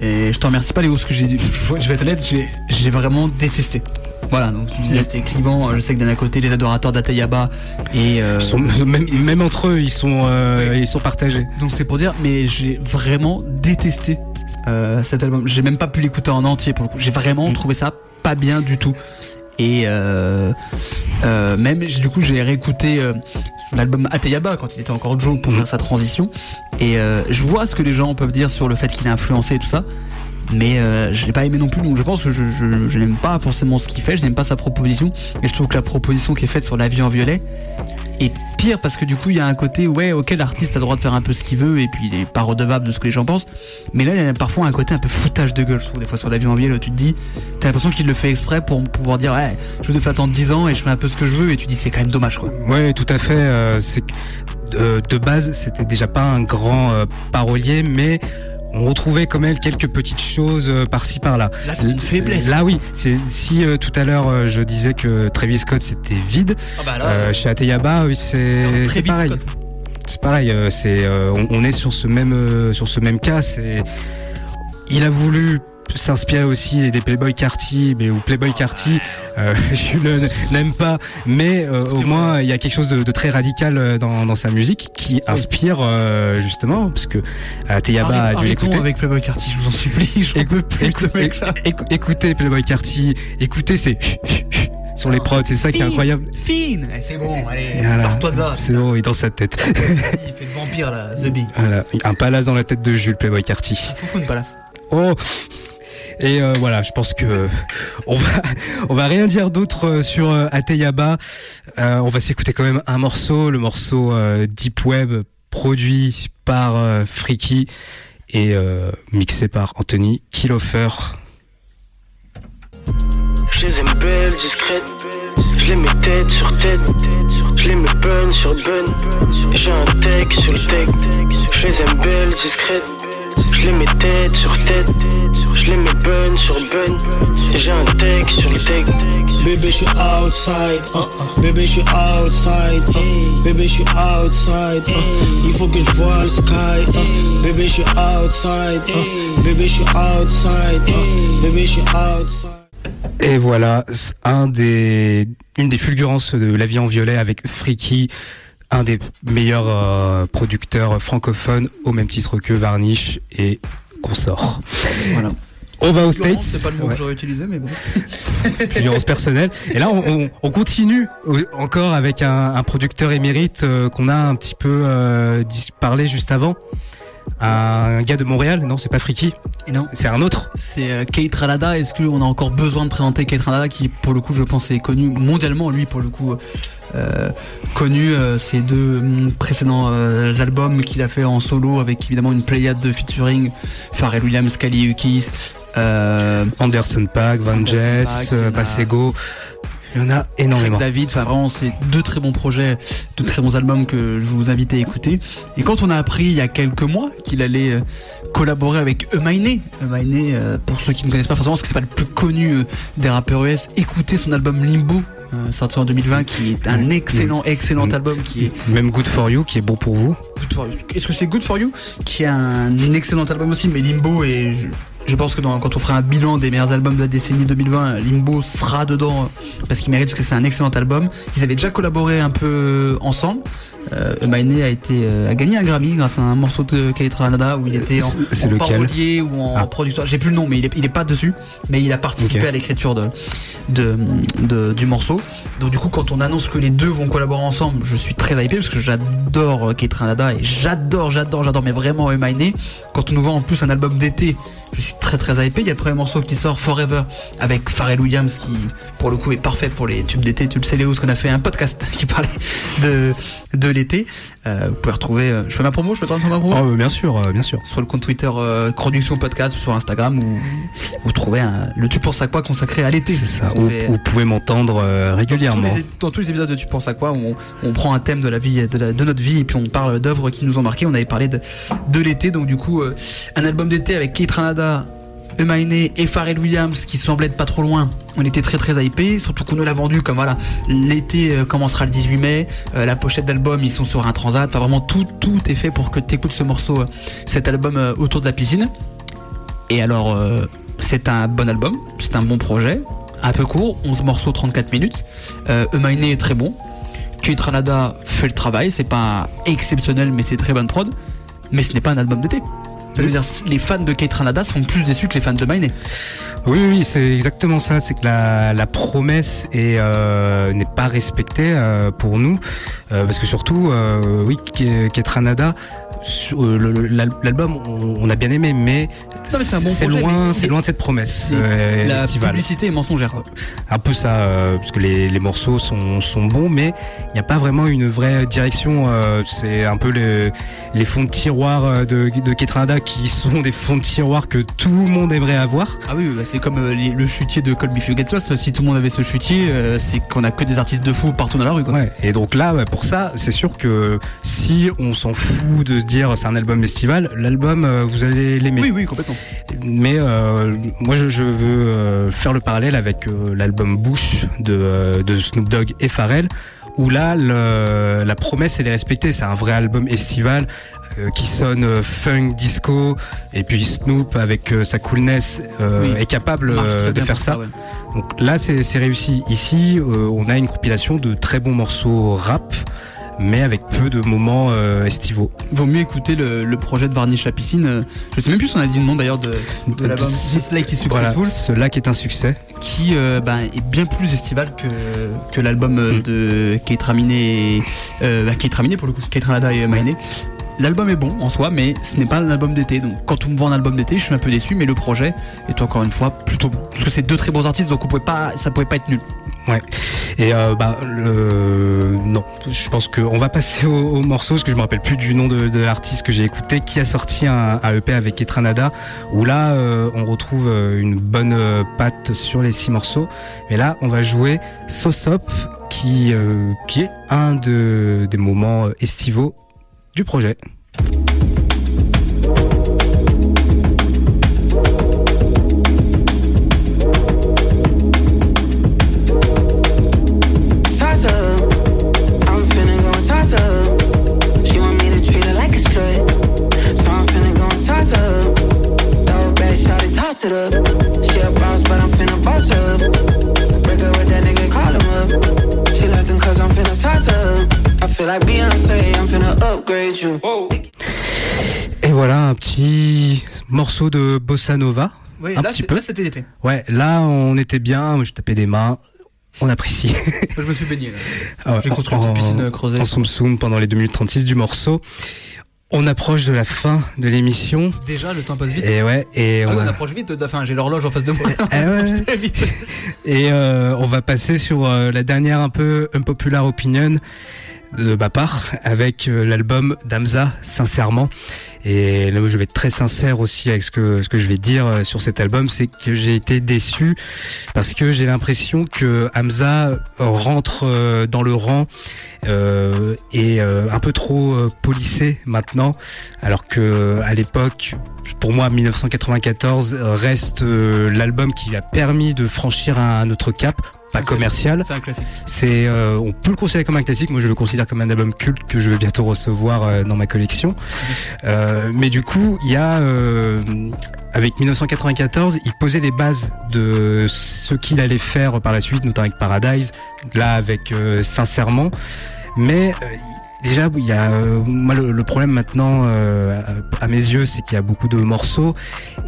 et je te remercie pas Léo, parce que j'ai, je vais être honnête, j'ai, vraiment détesté. Voilà, donc tu disais c'était clivant. Je sais que d'un côté, les adorateurs d'Atayaba et euh, même, entre eux, ils sont, euh, ils sont partagés. Donc c'est pour dire, mais j'ai vraiment détesté euh, cet album. J'ai même pas pu l'écouter en entier pour le coup. J'ai vraiment mm. trouvé ça pas bien du tout. Et même du coup, j'ai réécouté l'album Ateyaba quand il était encore Joe pour faire sa transition. Et euh, je vois ce que les gens peuvent dire sur le fait qu'il a influencé et tout ça. Mais euh, je l'ai pas aimé non plus, donc je pense que je, je, n'aime pas forcément ce qu'il fait, je n'aime pas sa proposition. Et je trouve que la proposition qui est faite sur la vie en violet est pire parce que du coup il y a un côté ouais ok l'artiste a le droit de faire un peu ce qu'il veut et puis il est pas redevable de ce que les gens pensent mais là il y a parfois un côté un peu foutage de gueule je trouve des fois sur la vie en violet tu te dis t'as l'impression qu'il le fait exprès pour pouvoir dire ouais je ai fait attendre 10 ans et je fais un peu ce que je veux et tu dis c'est quand même dommage quoi ouais tout à fait euh, c'est de, base, c'était déjà pas un grand euh, parolier, mais on retrouvait quand même quelques petites choses euh, par-ci par-là. Là, c'est une faiblesse. Là, oui. C'est si euh, tout à l'heure je disais que Travis Scott c'était vide, ah bah chez Ateyaba, oui, c'est pareil. C'est pareil. c'est on, est sur ce même sur ce même cas. C'est il a voulu s'inspirer aussi des Playboy Carty mais ou Playboy Carty euh, je n'aime pas mais euh, au moins il y a quelque chose de, très radical euh, dans, sa musique qui inspire justement parce que Teyaba a dû l'écouter avec Playboy Carty je vous en supplie écoutez Playboy Carty écoutez c'est sur les prods, c'est ça qui est incroyable. Fine, eh, c'est bon, allez, toi de là. C'est bon, il est dans sa tête. il fait le vampire là, The. Voilà, un palace dans la tête de Jules Playboy Carty. Foufou une palace. Oh et euh, voilà, je pense que on va on va rien dire d'autre euh, sur euh, Ateyaba. on va s'écouter quand même un morceau, le morceau Deep Web produit par Freaky et mixé par Anthony Kilofer. Je les aime belles, discrètes. Je les mets tête sur tête. Je les mets bun sur bun. J'ai un tech sur le tech. Je les aime belles, discrètes. Je les mets tête sur tête, je les mets bun sur bun. J'ai un tech sur le tech. Bébé, je suis outside, uh, uh. bébé, je suis outside, uh. bébé, je suis outside. Il faut que je vois le sky, bébé, je suis outside, bébé, je suis outside, bébé, je suis outside. Et voilà, un des, une des fulgurances de La vie en violet avec Freaky un des meilleurs euh, producteurs francophones au même titre que Varnish et Consort. Voilà. On va aux States. C'est pas le mot que j'aurais utilisé, mais bon. Fulgurance personnelle. Et là, on, continue encore avec un, producteur émérite euh, qu'on a un petit peu euh, parlé juste avant. Un gars de Montréal, non, c'est pas Friki. non, c'est un autre. C'est Kate Ranada. Est-ce qu'on a encore besoin de présenter Kate Ranada, qui, pour le coup, je pense, est connu mondialement, lui, pour le coup, euh, connu euh, ses deux mm, précédents euh, albums qu'il a fait en solo avec évidemment une pléiade de featuring Pharrell Williams, Kali Ukis, Anderson Paak, Van Jess, Pasego. Il y en a énormément. David, enfin vraiment c'est deux très bons projets, deux très bons albums que je vous invite à écouter. Et quand on a appris il y a quelques mois qu'il allait collaborer avec Emaine, Emaine pour ceux qui ne connaissent pas forcément, parce que c'est pas le plus connu des rappeurs US, écoutez son album Limbo euh, sorti en 2020, qui est un excellent, excellent album. Qui est même Good for You, qui est bon pour vous. Est-ce que c'est Good for You, qui est un excellent album aussi, mais Limbo et je, pense que quand on fera un bilan des meilleurs albums de la décennie 2020, Limbo sera dedans parce qu'il mérite parce que c'est un excellent album. Ils avaient déjà collaboré un peu ensemble. Euh, a été euh, a gagné un Grammy grâce à un morceau de Keitra Nada où il était en, parolier ou en ah. producteur. J'ai plus le nom, mais il est, pas dessus. Mais il a participé à l'écriture de, de, du morceau. Donc du coup, quand on annonce que les deux vont collaborer ensemble, je suis très hypé parce que j'adore Keitra Nada et j'adore, j'adore, j'adore, mais vraiment Emaine. Quand on nous vend en plus un album d'été je suis très très hypé. Il y a le premier morceau qui sort Forever avec Pharrell Williams qui pour le coup est parfait pour les tubes d'été. Tu le sais Léo, ce qu'on a fait un podcast qui parlait de, de l'été. Euh, vous pouvez retrouver. Euh, je fais ma promo, je peux te ma promo? Oh, Bien sûr, euh, bien sûr. Sur le compte Twitter Production Podcast ou sur Instagram où vous trouvez le Tu penses à quoi consacré à l'été. C'est ça. Vous, vous pouvez m'entendre régulièrement. Dans tous, les, épisodes de Tu penses à quoi on, on prend un thème de la vie, de, de notre vie et puis on parle d'œuvres qui nous ont marqué. On avait parlé de, de l'été, donc du coup un album d'été avec Kate Ranada Emaine et Pharrell Williams qui semblaient être pas trop loin. On était très très hypés, surtout qu'on nous l'a vendu comme voilà, l'été euh, commencera le 18 mai, euh, la pochette d'album ils sont sur un transat, enfin vraiment tout tout est fait pour que tu écoutes ce morceau, euh, cet album autour de la piscine. Et alors c'est un bon album, c'est un bon projet, un peu court, 11 morceaux 34 minutes. Euh, Emaine est très bon. Kate Ranada fait le travail, c'est pas exceptionnel mais c'est très bonne prod. Mais ce n'est pas un album d'été dire, les fans de Kate Ranada sont plus déçus que les fans de Maine. Oui, oui, c'est exactement ça. C'est que la, promesse euh, n'est pas respectée euh, pour nous, euh, parce que surtout, oui, Kate Ranada euh, l'album, on, a bien aimé, mais c'est loin, c'est loin de cette promesse. Euh, la publicité est mensongère. Un peu ça, euh, parce que les, morceaux sont, bons, mais il n'y a pas vraiment une vraie direction. c'est un peu les, fonds de tiroir de, de qui sont des fonds de tiroir que tout le monde aimerait avoir. Ah oui, bah, c'est comme le chutier de Colby Fugettos. Si tout le monde avait ce chutier, c'est qu'on a que des artistes de fou partout dans la rue. Et donc là, pour ça, c'est sûr que si on s'en fout de se dire c'est un album estival, l'album euh, vous allez l'aimer. Oui, oui, complètement. Mais euh, moi je, veux euh, faire le parallèle avec l'album Bush de, Snoop Dogg et Pharrell, où là la promesse elle est respectée, c'est un vrai album estival qui sonne funk disco et puis Snoop avec sa coolness est capable de faire ça. Donc là c'est réussi. Ici on a une compilation de très bons morceaux rap mais avec peu de moments estivaux. Vaut mieux écouter le, projet de Varnish la piscine. Je sais même plus si on a dit le nom d'ailleurs de, l'album This Lake is Successful. ce lac est un succès. Qui ben, est bien plus estival que, que l'album mm. de Kate Raminé, bah, Kate Raminé pour le coup, Kate Ranada et Mainé. L'album est bon en soi, mais ce n'est pas un album d'été. Donc quand on me vend un album d'été, je suis un peu déçu, mais le projet est encore une fois plutôt bon. Parce que c'est deux très bons artistes, donc on pouvait pas, ça pouvait pas être nul. Ouais. Et euh, bah le... non, je pense qu'on va passer au, morceau parce que je me rappelle plus du nom de, l'artiste que j'ai écouté qui a sorti un, EP avec Etranada où là euh, on retrouve euh, une bonne patte sur les six morceaux. Mais là on va jouer Sosop qui qui est un de, des moments estivaux du projet. Et voilà un petit morceau de bossa nova. Oui, un là, petit peu. c'était l'été. Ouais, là on était bien, je tapais des mains. On apprécie. je me suis baigné. Ah J'ai construit une piscine creusée. En soum soum pendant les 2 minutes 36 du morceau. On approche de la fin de l'émission. Déjà, le temps passe vite. Et ouais, et ah on, approche vite. Enfin, j'ai l'horloge en face de moi. et euh, on va passer sur euh, la dernière un peu unpopular opinion de ma part avec euh, l'album d'Amza, sincèrement. Et là où je vais être très sincère aussi avec ce que, ce que je vais dire euh, sur cet album, c'est que j'ai été déçu parce que j'ai l'impression que Hamza rentre euh, dans le rang euh, et un peu trop polissé maintenant, alors que à l'époque, pour moi, 1994 reste l'album qui a permis de franchir un autre cap pas commercial. C'est un classique. C'est, on peut le considérer comme un classique. Moi, je le considère comme un album culte que je vais bientôt recevoir dans ma collection. Euh, mais du coup, il y a euh, avec 1994, il posait les bases de ce qu'il allait faire par la suite, notamment avec Paradise, là avec euh, Sincèrement. Mais Déjà, il y a moi le, problème maintenant à mes yeux, c'est qu'il y a beaucoup de morceaux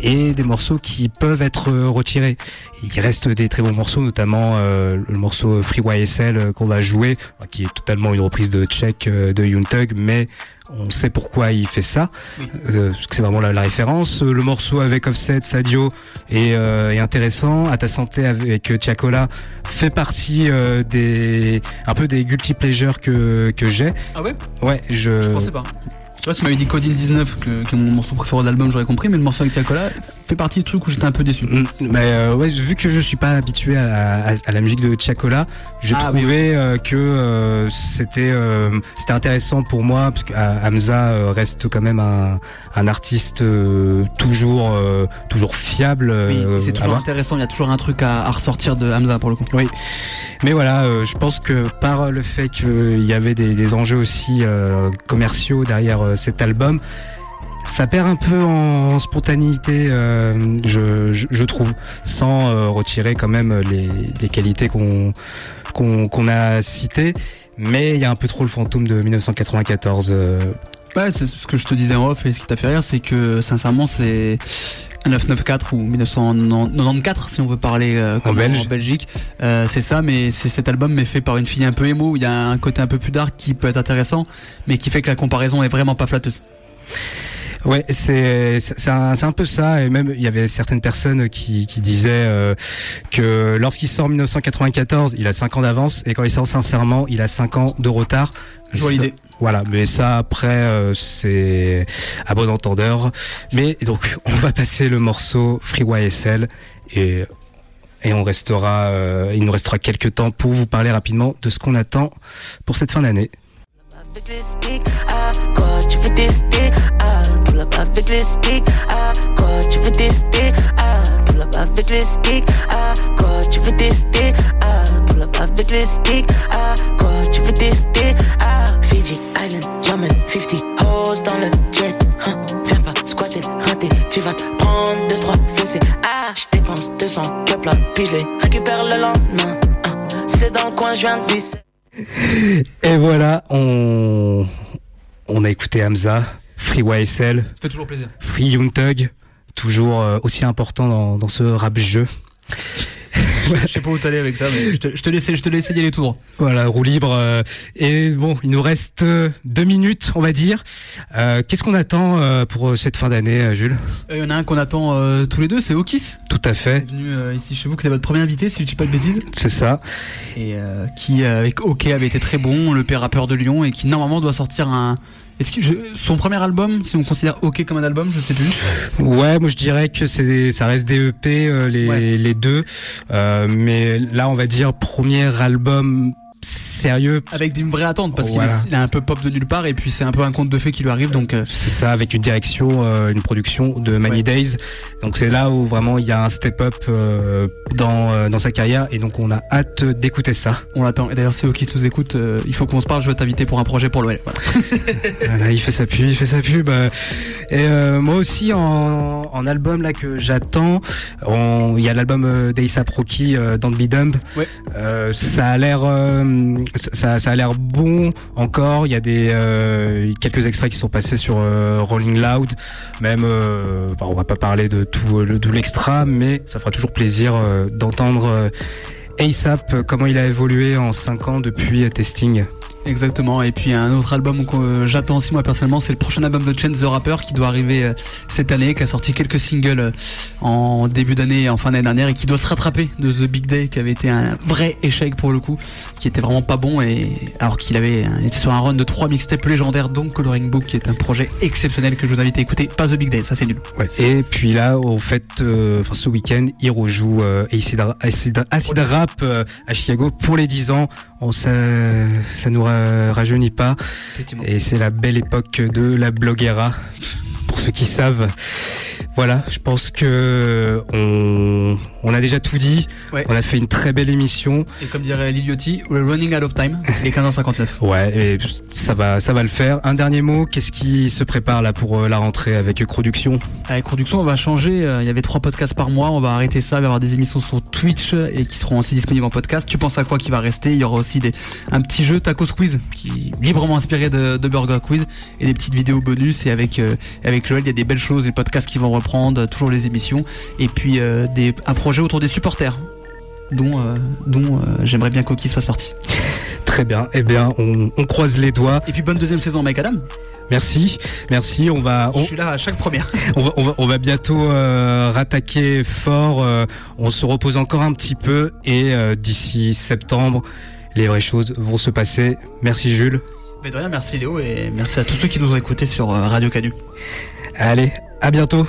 et des morceaux qui peuvent être retirés. Il reste des très bons morceaux, notamment le morceau Free YSL qu'on va jouer, qui est totalement une reprise de Check de Young mais on sait pourquoi il fait ça, euh, parce que c'est vraiment la, référence. Le morceau avec Offset, Sadio est, euh, est intéressant. À ta santé avec Tiakola fait partie euh, des un peu des guilty pleasures que que j'ai. Ah ouais? Ouais, je. Je pensais pas. Tu vois, si m'avait dit Coding 19, que, que mon morceau préféré de l'album, j'aurais compris, mais le morceau avec Tiakola fait partie du truc où j'étais un peu déçu. Mm, mais euh, ouais, vu que je suis pas habitué à, la musique de Tiakola, j'ai ah, trouvé euh, que euh, c'était c'était intéressant pour moi, parce que Hamza reste quand même un, un artiste toujours toujours fiable. Oui, c'est toujours intéressant, il y a toujours un truc à, à, ressortir de Hamza pour le coup. Oui, mais voilà, je pense que par le fait qu'il y avait des, des enjeux aussi commerciaux derrière euh, cet album ça perd un peu en spontanéité, euh, je, trouve, sans euh, retirer quand même les, qualités qu'on a citées. Mais il y a un peu trop le fantôme de 1994. Ouais, c'est ce que je te disais en off et ce qui t'a fait rire, c'est que sincèrement, c'est 994 ou 1994 si on veut parler en, Belgique. c'est ça, mais c'est cet album mais fait par une fille un peu émo. Il y a un côté un peu plus dark qui peut être intéressant, mais qui fait que la comparaison est vraiment pas flatteuse. Ouais, c'est c'est un, un, peu ça et même il y avait certaines personnes qui, qui disaient euh, que lorsqu'il sort 1994, il a 5 ans d'avance et quand il sort sincèrement, il a 5 ans de retard. Je vois l'idée. Voilà, mais ça après euh, c'est à bon entendeur. Mais donc on va passer le morceau Free YSL et et on restera, euh, il nous restera quelques temps pour vous parler rapidement de ce qu'on attend pour cette fin d'année. Avec les sticks. Ah, quoi, tu veux tester? Ah, pull up avec les sticks. Ah, quoi, tu veux tester? Ah, pull up avec les sticks. Ah, quoi, tu veux tester? Ah, Fiji Island, German 50 hoes dans le jet. Hein, viens pas squatter, rater, tu vas prendre 2-3 fessées. Ah, je dépense 200 que là, puis je les récupère le lendemain. Hein, c'est dans le coin, je viens de visser. Et voilà, on, on a écouté Hamza, Free YSL. fait toujours plaisir. Free Young Thug, toujours euh, aussi important dans, dans ce rap jeu. Je sais pas où t'allais avec ça, mais je te, je te laissais, je te laissais y aller tout droit. Voilà, roue libre. euh, et bon, il nous reste euh, deux minutes, on va dire. Euh, Qu'est-ce qu'on attend pour cette fin d'année, Jules? Il y en a un qu'on attend tous les deux, c'est Okis. Tout à fait, Venu euh, ici chez vous, qui est votre premier invité, si je dis pas de bêtises. c'est ça. Et qui, avec OK, avait été très bon, le père rappeur de Lyon, et qui normalement doit sortir un. Est-ce que je- son premier album, si on considère OK comme un album, je sais plus. Ouais, moi je dirais que c'est ça reste des EP euh, les, Ouais. les deux, Euh, mais là on va dire premier album sérieux. Avec une vraie attente, parce Voilà. qu'il est, il est un peu pop de nulle part, et puis c'est un peu un conte de fées qui lui arrive, donc. euh, C'est ça, avec une direction, euh, une production de Many Ouais. Days. Donc c'est là où vraiment il y a un step-up euh, dans, dans sa carrière et donc on a hâte d'écouter ça. on l'attend. Et d'ailleurs, si Okis nous écoute, il faut qu'on se parle, je veux t'inviter pour un projet pour l'OL. Voilà. Voilà, il fait sa pub, il fait sa pub. Et moi aussi en, en album là que j'attends, il y a l'album Rocky euh, Don't Be. Ouais. Euh, ça a l'air, ça, a l'air bon encore. Il y a des euh, quelques extraits qui sont passés sur euh, Rolling Loud. Même, euh, on va pas parler de tout, l'extra, mais ça fera toujours plaisir d'entendre. ASAP, comment il a évolué en 5 ans depuis Testing. Exactement. Et puis un autre album que euh, j'attends aussi moi personnellement, c'est le prochain album de Chance the Rapper qui doit arriver euh, cette année, qui a sorti quelques singles euh, en début d'année et en fin d'année dernière et qui doit se rattraper de The Big Day qui avait été un vrai échec pour le coup, qui était vraiment pas bon et alors qu'il avait été sur un run de trois mixtapes légendaires dont Coloring Book qui est un projet exceptionnel que je vous invite à écouter. Pas The Big Day, ça c'est nul. Ouais. Et puis là, au fait, ce week-end, il rejoue euh, Acid, Acid- Acid Rap à Chicago pour les 10 ans. Ça, ça nous rajeunit pas. Et c'est la belle époque de la bloguera, pour ceux qui savent. Voilà, je pense que on, on a déjà tout dit. Ouais. On a fait une très belle émission. Et comme dirait Liliotti, we're running out of time. Il est 15h59. Ouais, et ça va, ça va le faire. Un dernier mot. Qu'est-ce qui se prépare là pour euh, la rentrée avec Production Avec Production, on va changer. Euh, Il y avait trois podcasts par mois. On va arrêter ça. Il va y avoir des émissions sur Twitch et qui seront aussi disponibles en podcast. Tu penses à quoi qui va rester? Il y aura aussi des, un petit jeu Tacos Quiz qui est librement inspiré de, de Burger Quiz et des petites vidéos bonus. Et avec, euh, avec il y a des belles choses, des podcasts qui vont reprendre, toujours les émissions. Et puis euh, des, un projet autour des supporters dont, euh, dont euh, j'aimerais bien qu'Oki se fasse partie. Très bien. Eh bien, on, on croise les doigts. Et puis bonne deuxième saison Mike Adam. Merci, merci. On va, Je on, suis là à chaque première. on va, on va, on va bientôt euh, rattaquer fort. euh, on se repose encore un petit peu et euh, d'ici septembre, les vraies choses vont se passer. Merci Jules. Mais de rien, merci Léo et merci à tous ceux qui nous ont écoutés sur Radio Canu. Allez, à bientôt.